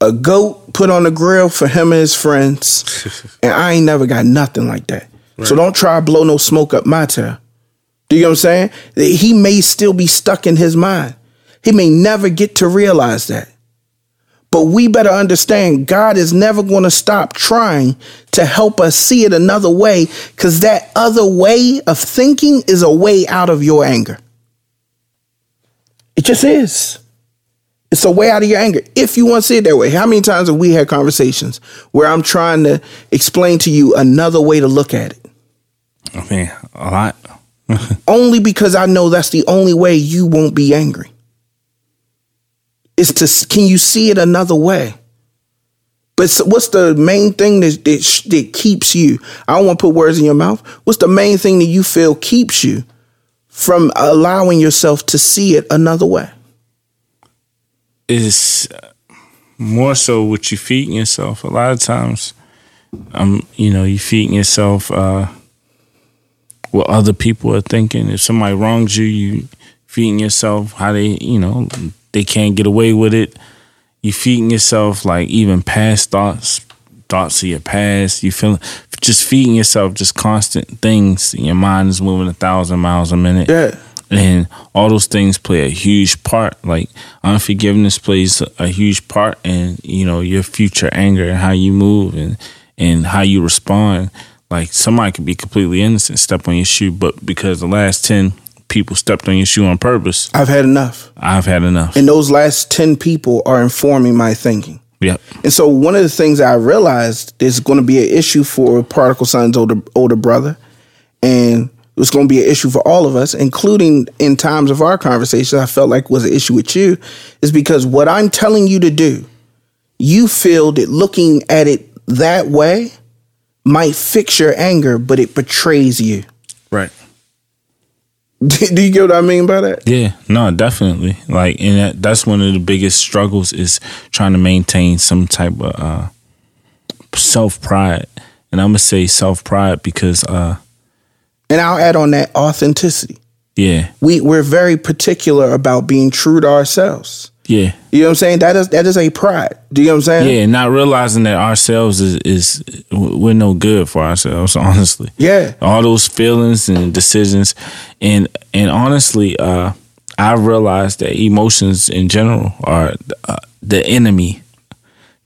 a goat put on the grill for him and his friends, (laughs) and I ain't never got nothing like that. Right. So don't try to blow no smoke up my tail. Do you know what I'm saying? He may still be stuck in his mind. He may never get to realize that. But we better understand God is never going to stop trying to help us see it another way because that other way of thinking is a way out of your anger. It just is. It's a way out of your anger if you want to see it that way. How many times have we had conversations where I'm trying to explain to you another way to look at it? I mean, a lot. (laughs) only because I know that's the only way you won't be angry is to can you see it another way? But what's the main thing that, that that keeps you? I don't want to put words in your mouth. What's the main thing that you feel keeps you from allowing yourself to see it another way? Is more so what you feeding yourself. A lot of times, um, you know, you feeding yourself uh, what other people are thinking. If somebody wrongs you, you feeding yourself how they, you know, they can't get away with it. You feeding yourself like even past thoughts, thoughts of your past. You feel just feeding yourself just constant things. Your mind is moving a thousand miles a minute. Yeah. And all those things play a huge part. Like unforgiveness plays a huge part in, you know, your future anger and how you move and, and how you respond. Like somebody could be completely innocent, step on your shoe, but because the last 10, people stepped on your shoe on purpose. I've had enough. I've had enough. And those last 10 people are informing my thinking. Yep. And so one of the things I realized is going to be an issue for Prodigal Son's older older brother. And it's going to be an issue for all of us, including in times of our conversation, I felt like was an issue with you, is because what I'm telling you to do, you feel that looking at it that way might fix your anger, but it betrays you. Right. (laughs) Do you get what I mean by that? Yeah, no, definitely. Like, and that, that's one of the biggest struggles is trying to maintain some type of uh, self pride, and I'm gonna say self pride because, uh, and I'll add on that authenticity. Yeah, we we're very particular about being true to ourselves. Yeah. You know what I'm saying? That is that is a pride. Do you know what I'm saying? Yeah, not realizing that ourselves is is we're no good for ourselves, (laughs) honestly. Yeah. All those feelings and decisions and and honestly, uh I realized that emotions in general are uh, the enemy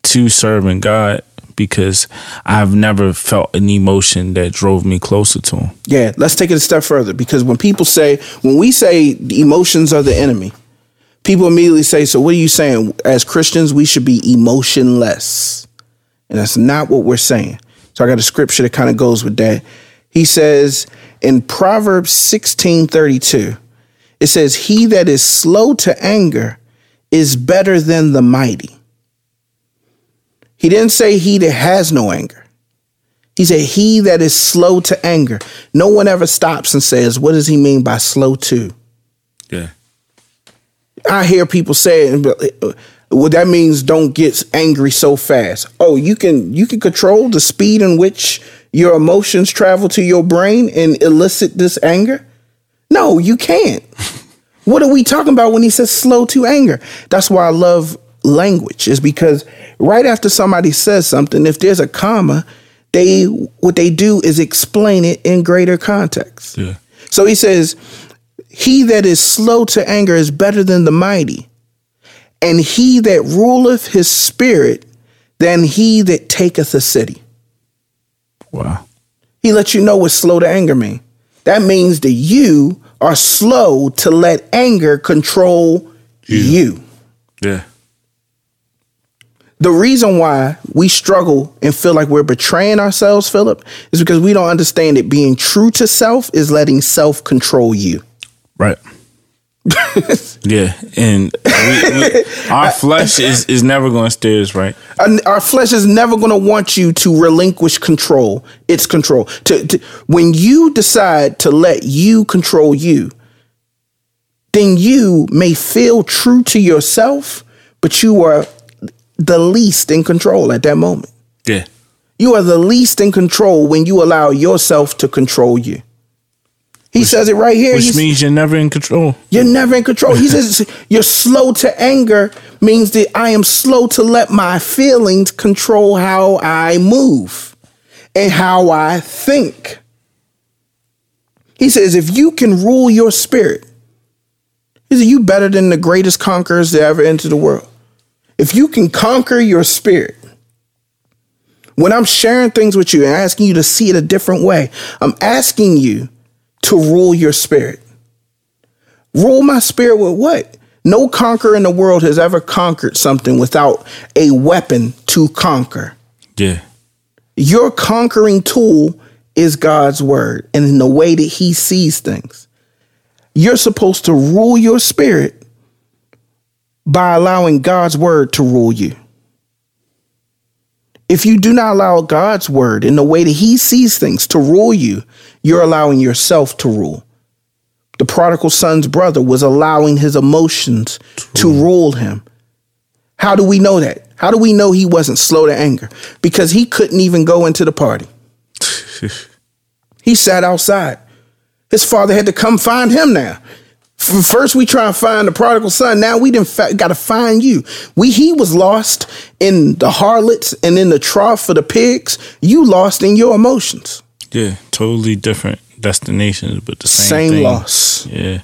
to serving God because I've never felt an emotion that drove me closer to him. Yeah, let's take it a step further because when people say when we say emotions are the enemy, people immediately say, So, what are you saying? As Christians, we should be emotionless. And that's not what we're saying. So, I got a scripture that kind of goes with that. He says in Proverbs 16 32, it says, He that is slow to anger is better than the mighty. He didn't say he that has no anger. He said, He that is slow to anger. No one ever stops and says, What does he mean by slow to? Yeah. I hear people say, uh, well, that means don't get angry so fast. Oh, you can you can control the speed in which your emotions travel to your brain and elicit this anger? No, you can't. (laughs) what are we talking about when he says slow to anger? That's why I love language, is because right after somebody says something, if there's a comma, they what they do is explain it in greater context. Yeah. So he says, He that is slow to anger is better than the mighty, and he that ruleth his spirit than he that taketh a city. Wow. He lets you know what slow to anger mean. That means that you are slow to let anger control You. you. Yeah. The reason why we struggle and feel like we're betraying ourselves, Philip, is because we don't understand that being true to self is letting self control you. Right. (laughs) yeah, and we, we, our flesh (laughs) is is never going to steer us right. And our flesh is never going to want you to relinquish control. Its control. To, to when you decide to let you control you, then you may feel true to yourself, but you are the least in control at that moment. Yeah. You are the least in control when you allow yourself to control you. He says it right here. Which He's- means you're never in control. you're never in control. He says (laughs) you're slow to anger means that I am slow to let my feelings control how I move and how I think. He says if you can rule your spirit, he said you better than the greatest conquerors that ever entered the world. If you can conquer your spirit, when I'm sharing things with you and asking you to see it a different way, I'm asking you to rule your spirit. Rule my spirit with what? No conqueror in the world has ever conquered something without a weapon to conquer. Yeah. Your conquering tool is God's word and in the way that he sees things. You're supposed to rule your spirit by allowing God's word to rule you. If you do not allow God's word in the way that he sees things to rule you, you're allowing yourself to rule. The prodigal son's brother was allowing his emotions to rule him. How do we know that? How do we know he wasn't slow to anger? Because he couldn't even go into the party. (laughs) He sat outside. His father had to come find him now. First, we try and find the prodigal son. Now we didn't fa- got to find you. We he was lost in the harlots and in the trough for the pigs. You lost in your emotions. Yeah. Totally different destinations, but the same, Same loss. Yeah.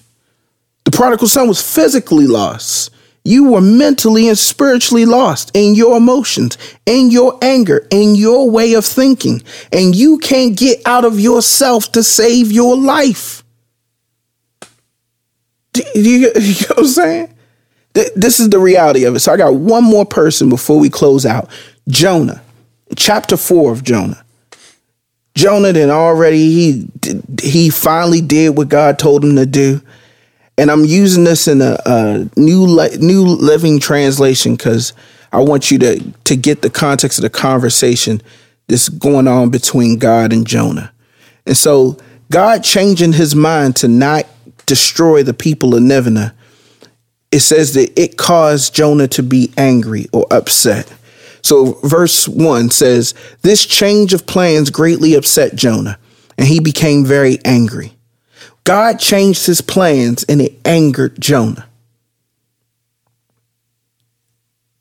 The prodigal son was physically lost. You were mentally and spiritually lost in your emotions, in your anger, in your way of thinking. And you can't get out of yourself to save your life. Do you, you know (laughs) what I'm saying? Th- This is the reality of it. So I got one more person before we close out. Jonah, chapter four of Jonah. Jonah then already he he finally did what God told him to do and I'm using this in a, a new new living translation because I want you to to get the context of the conversation that's going on between God and Jonah. And so God changing his mind to not destroy the people of Nineveh, it says that it caused Jonah to be angry or upset. So verse 1 says, This change of plans greatly upset Jonah, and he became very angry. God changed his plans and it angered Jonah.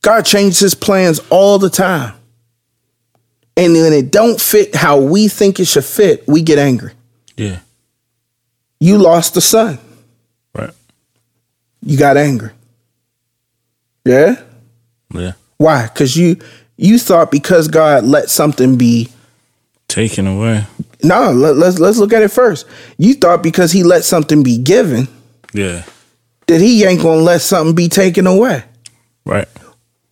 God changes his plans all the time. And when it don't fit how we think it should fit, we get angry. Yeah. You lost the son. Right. You got angry. Yeah? Yeah. Why? Because you you thought because God let something be Taken away. no, let, let's let's look at it first. You thought because he let something be given Yeah. that he ain't gonna let something be taken away. Right.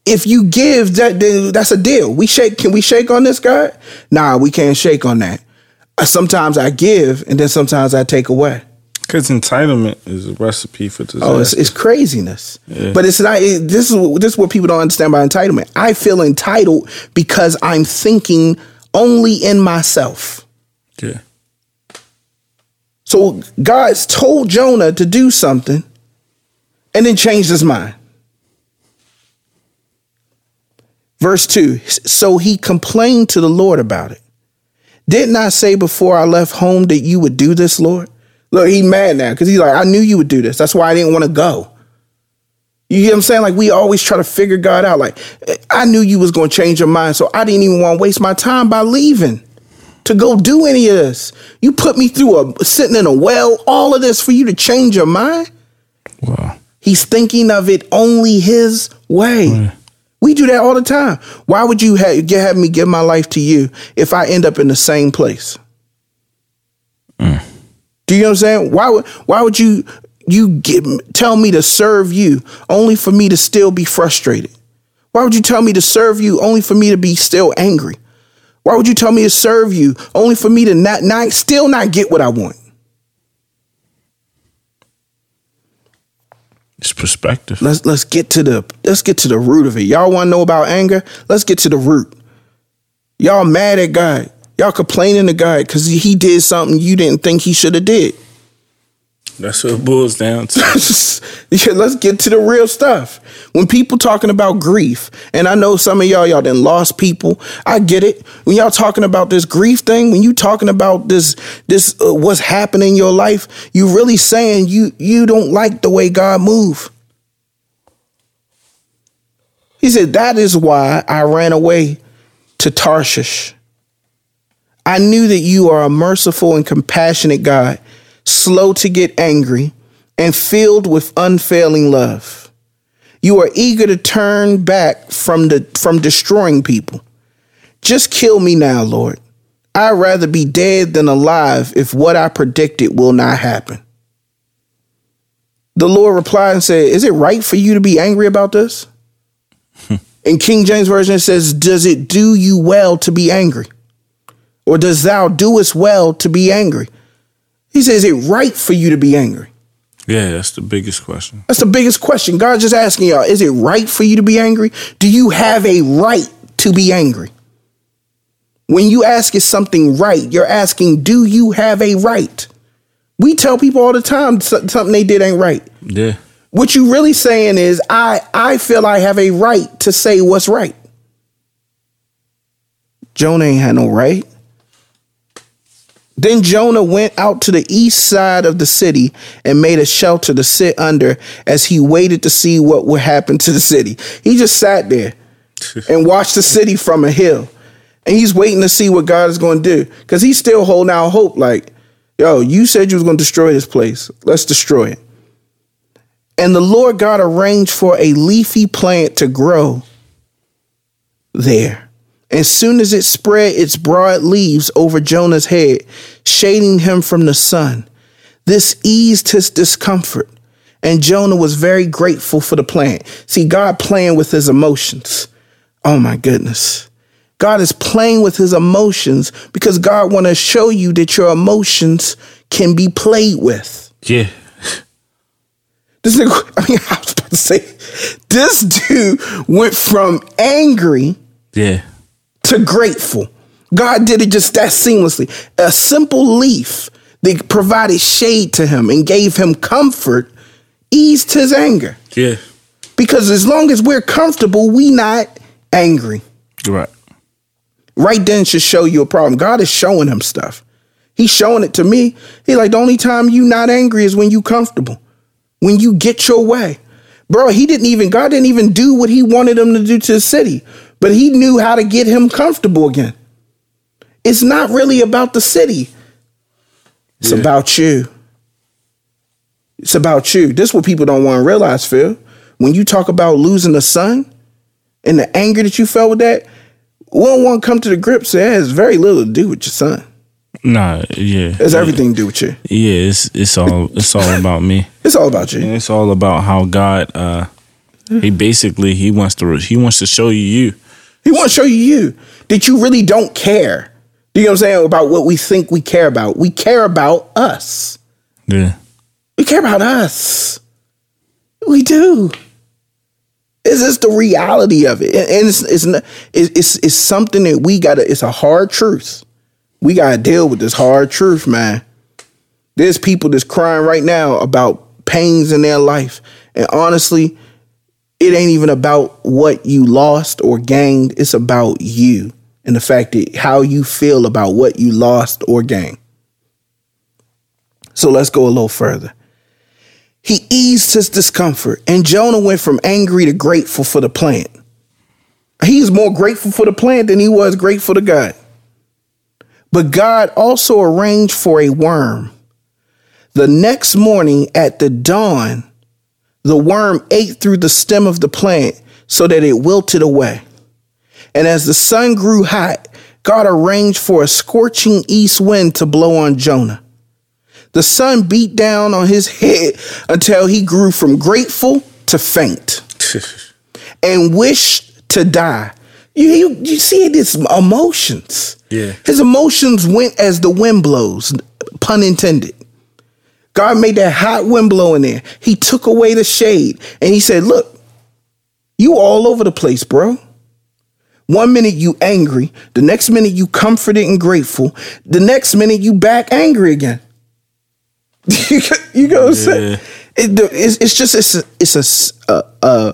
If you give, that then that's a deal. We shake. Can we shake on this guy? Nah, we can't shake on that. Sometimes I give, and then sometimes I take away. Because entitlement is a recipe for disaster. Oh, it's, it's craziness. Yeah. But it's not. It, this is this is what people don't understand about entitlement. I feel entitled because I'm thinking only in myself. yeah. So God's told Jonah to do something, and then changed his mind. Verse two. So he complained to the Lord about it. Didn't I say before I left home that you would do this, Lord? Look, he mad now because he's like, I knew you would do this. That's why I didn't want to go. You get what I'm saying? Like we always try to figure God out. Like I knew you was going to change your mind, so I didn't even want to waste my time by leaving to go do any of this. You put me through a sitting in a well, all of this for you to change your mind. Wow. He's thinking of it only his way. We do that all the time. Why would you have, have me give my life to you if I end up in the same place? Mm. Do you know what I'm saying? Why would why would you you get, tell me to serve you only for me to still be frustrated? Why would you tell me to serve you only for me to be still angry? Why would you tell me to serve you only for me to not, not still not get what I want? It's perspective. Let's let's get to the let's get to the root of it. Y'all want to know about anger? Let's get to the root. Y'all mad at God. Y'all complaining to God because he did something you didn't think he should have did. That's what it boils down to. (laughs) yeah, let's get to the real stuff. When people talking about grief, and I know some of y'all y'all done lost people. I get it. When y'all talking about this grief thing, when you talking about this this uh, what's happening in your life, you really saying you you don't like the way God move. He said that is why I ran away to Tarshish. I knew that you are a merciful and compassionate God, slow to get angry and filled with unfailing love. You are eager to turn back from the from destroying people. Just kill me now, Lord. I'd rather be dead than alive if what I predicted will not happen. The Lord replied and said, Is it right for you to be angry about this? (laughs) In King James Version, it says, Does it do you well to be angry? Or does thou doest well to be angry? He says, Is it right for you to be angry? Yeah, that's the biggest question. That's the biggest question. God's just asking y'all, is it right for you to be angry? Do you have a right to be angry? When you ask is something right, you're asking, do you have a right? We tell people all the time something they did ain't right. Yeah. What you really saying is, I I feel I have a right to say what's right. Jonah ain't had no right. Then Jonah went out to the east side of the city and made a shelter to sit under as he waited to see what would happen to the city. He just sat there (laughs) and watched the city from a hill. And he's waiting to see what God is going to do because he's still holding out hope like, yo, you said you was going to destroy this place. Let's destroy it. And the Lord God arranged for a leafy plant to grow there. As soon as it spread its broad leaves over Jonah's head, shading him from the sun, this eased his discomfort. And Jonah was very grateful for the plant. See, God playing with his emotions. Oh my goodness. God is playing with his emotions because God want to show you that your emotions can be played with. Yeah. This nigga, (laughs) I mean, I was about to say, this dude went from angry Yeah. To grateful. God did it just that seamlessly. A simple leaf that provided shade to him and gave him comfort eased his anger. Yeah. Because as long as we're comfortable, we not angry. Right. Right then should show you a problem. God is showing him stuff. He's showing it to me. He's like, the only time you not angry is when you comfortable. When you get your way. Bro, he didn't even, God didn't even do what he wanted him to do to the city, but he knew how to get him comfortable again. It's not really about the city. It's Yeah. about you. It's about you. This is what people don't want to realize, Phil. When you talk about losing the son and the anger that you felt with that, want to come to the grips that it has very little to do with your son. Nah, yeah. It's everything to do with you. Yeah, it's it's all it's all about me. (laughs) It's all about you. And it's all about how God uh he basically he wants to he wants to show you you. He wants to show you you that you really don't care. Do you know what I'm saying about what we think we care about? We care about us. Yeah. We care about us. We do. It's just the reality of it, and it's it's it's, it's something that we gotta. It's a hard truth. We gotta deal with this hard truth, man. There's people that's crying right now about pains in their life, and honestly, it ain't even about what you lost or gained. It's about you and the fact that how you feel about what you lost or gained. So let's go a little further. He eased his discomfort, and Jonah went from angry to grateful for the plant. He's more grateful for the plant than he was grateful to God. But God also arranged for a worm. The next morning at the dawn, the worm ate through the stem of the plant so that it wilted away. And as the sun grew hot, God arranged for a scorching east wind to blow on Jonah. The sun beat down on his head until he grew from grateful to faint (laughs) and wished to die. You, you, you see his emotions. Yeah. His emotions went as the wind blows, pun intended. God made that hot wind blow in there. He took away the shade and he said, Look, you all over the place, bro. One minute you angry, the next minute you comforted and grateful, the next minute you back angry again. (laughs) you know what I'm saying? It, it's, it's, just it's a, it's a uh, uh,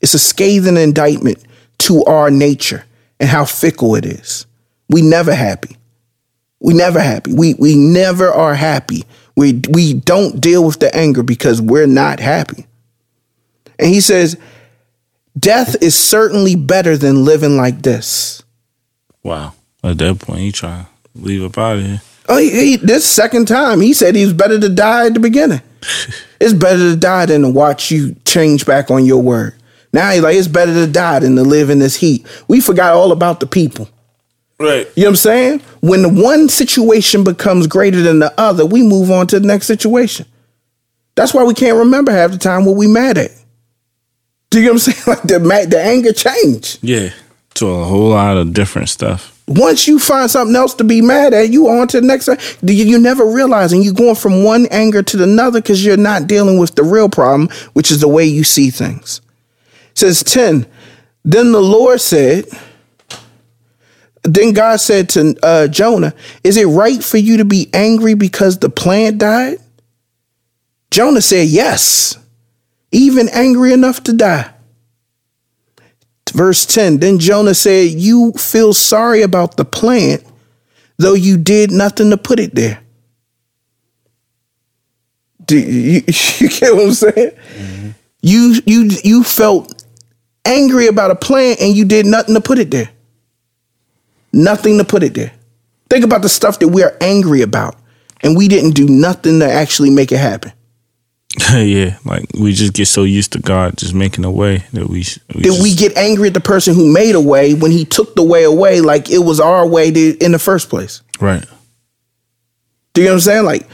it's a scathing indictment to our nature and how fickle it is. We never happy. We never happy. We we never are happy. We we don't deal with the anger because we're not happy. And he says, death is certainly better than living like this. Wow. At that point, he trying to leave up out of here. Oh, he, he, this second time, he said he was better to die at the beginning. (laughs) it's better to die than to watch you change back on your word. Now he's like, it's better to die than to live in this heat. We forgot all about the people. Right. You know what I'm saying? When the one situation becomes greater than the other, we move on to the next situation. That's why we can't remember half the time what we mad at. Do you know what I'm saying? (laughs) Like the the anger changed. Yeah. To a whole lot of different stuff. Once you find something else to be mad at, you on to the next. You, you never realizing you're going from one anger to another because you're not dealing with the real problem, which is the way you see things. It says 10. Then the Lord said, then God said to uh, Jonah, Is it right for you to be angry because the plant died? Jonah said, Yes, even angry enough to die. Verse 10 Then Jonah said, You feel sorry about the plant, though you did nothing to put it there. Do you, (laughs) you get what I'm saying? Mm-hmm. You you you felt angry about a plant and you did nothing to put it there. Nothing to put it there. Think about the stuff that we are angry about and we didn't do nothing to actually make it happen. (laughs) yeah, like we just get so used to God just making a way that we, we that we get angry at the person who made a way when he took the way away, like it was our way to, in the first place. Right. Do you know what I'm saying? Like,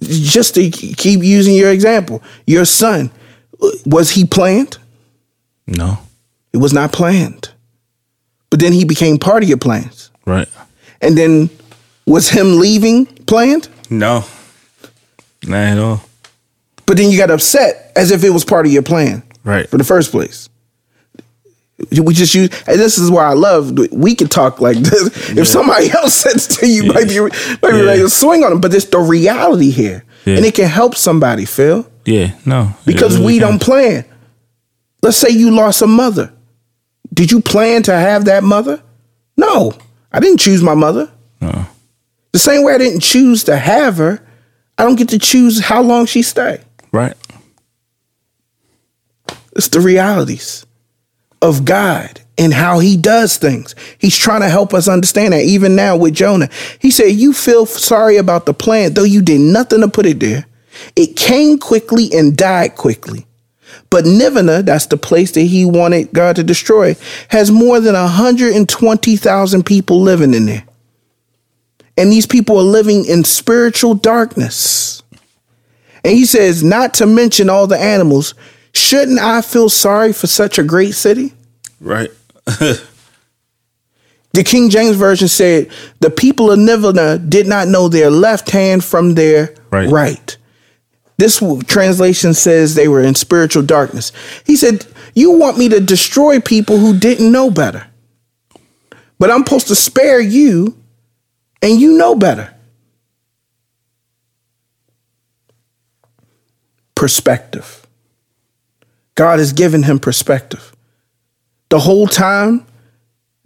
just to keep using your example, your son was he planned? No, it was not planned. But then he became part of your plans. Right. And then was him leaving planned? No, not at all. But then you got upset as if it was part of your plan. Right. For the first place. We just use, and this is why I love. We can talk like this. Yeah. If somebody (laughs) else says to you, yeah. might be, might be yeah. to swing on them. But it's the reality here, yeah. and it can help somebody. Phil. Yeah. No. Because really we can. don't plan. Let's say you lost a mother. Did you plan to have that mother? No, I didn't choose my mother. No. The same way I didn't choose to have her, I don't get to choose how long she stay. Right. It's the realities of God and how he does things. He's trying to help us understand that even now with Jonah. He said, You feel sorry about the plant, though you did nothing to put it there. It came quickly and died quickly. But Nineveh, that's the place that he wanted God to destroy, has more than 120,000 people living in there. And these people are living in spiritual darkness. And he says, not to mention all the animals. Shouldn't I feel sorry for such a great city? Right. (laughs) the King James Version said, the people of Nineveh did not know their left hand from their right. right. This translation says they were in spiritual darkness. He said, You want me to destroy people who didn't know better, but I'm supposed to spare you, and you know better. Perspective. God has given him perspective. The whole time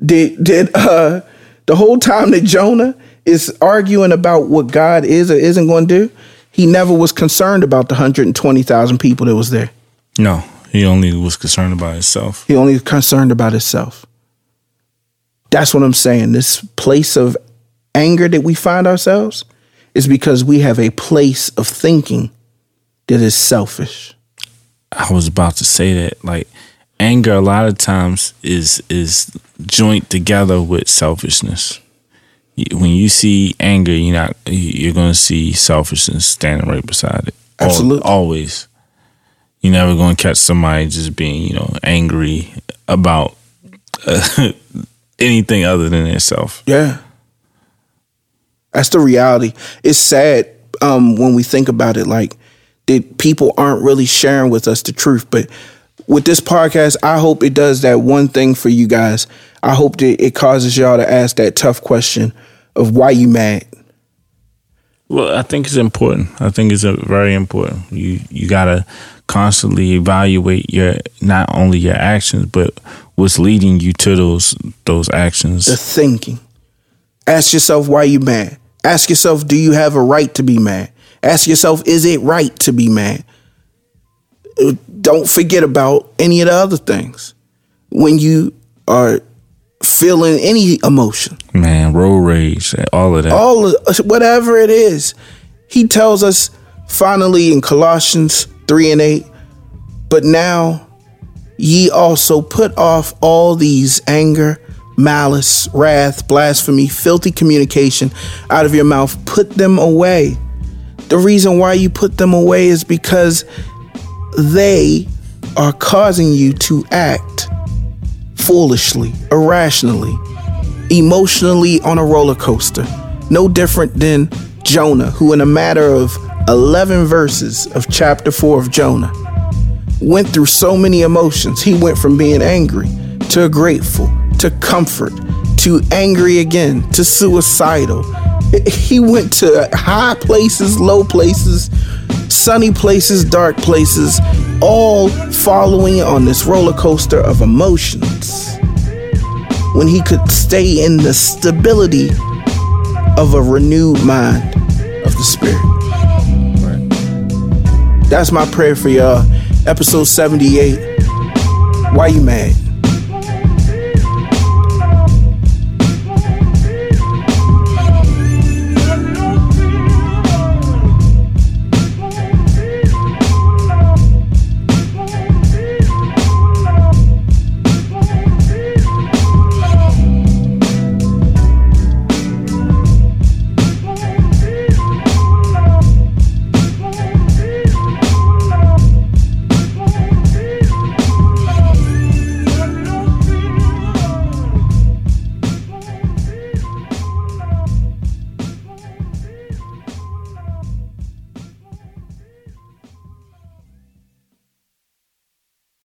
did did (laughs) uh the whole time that Jonah is arguing about what God is or isn't going to do, he never was concerned about the 120,000 people that was there. No, he only was concerned about himself. He only concerned about himself. That's what I'm saying. This place of anger that we find ourselves is because we have a place of thinking that is selfish. I was about to say that like anger a lot of times is is joint together with selfishness when you see anger, you're not you're going to see selfishness standing right beside it. Absolutely, always. You're never going to catch somebody just being you know angry about uh, (laughs) anything other than itself. Yeah, that's the reality. It's sad um, when we think about it. Like that, people aren't really sharing with us the truth, but with this podcast, I hope it does that one thing for you guys. I hope that it causes y'all to ask that tough question of why you mad? Well, I think it's important. I think it's very important. You you gotta constantly evaluate your not only your actions but what's leading you to those those actions. The thinking. Ask yourself why you mad. Ask yourself, do you have a right to be mad? Ask yourself, is it right to be mad? Uh, don't forget about any of the other things. When you are feeling any emotion. Man, road rage, all of that. All of, uh, whatever it is. He tells us finally in Colossians 3 and 8, but now ye also put off all these anger, malice, wrath, blasphemy, filthy communication out of your mouth. Put them away. The reason why you put them away is because they are causing you to act foolishly, irrationally, emotionally on a roller coaster. No different than Jonah, who, in a matter of 11 verses of chapter 4 of Jonah, went through so many emotions. He went from being angry to grateful to comfort to angry again to suicidal. He went to high places, low places, sunny places, dark places, all following on this roller coaster of emotions when he could stay in the stability of a renewed mind of the spirit. That's my prayer for y'all. Episode 78. Why you mad?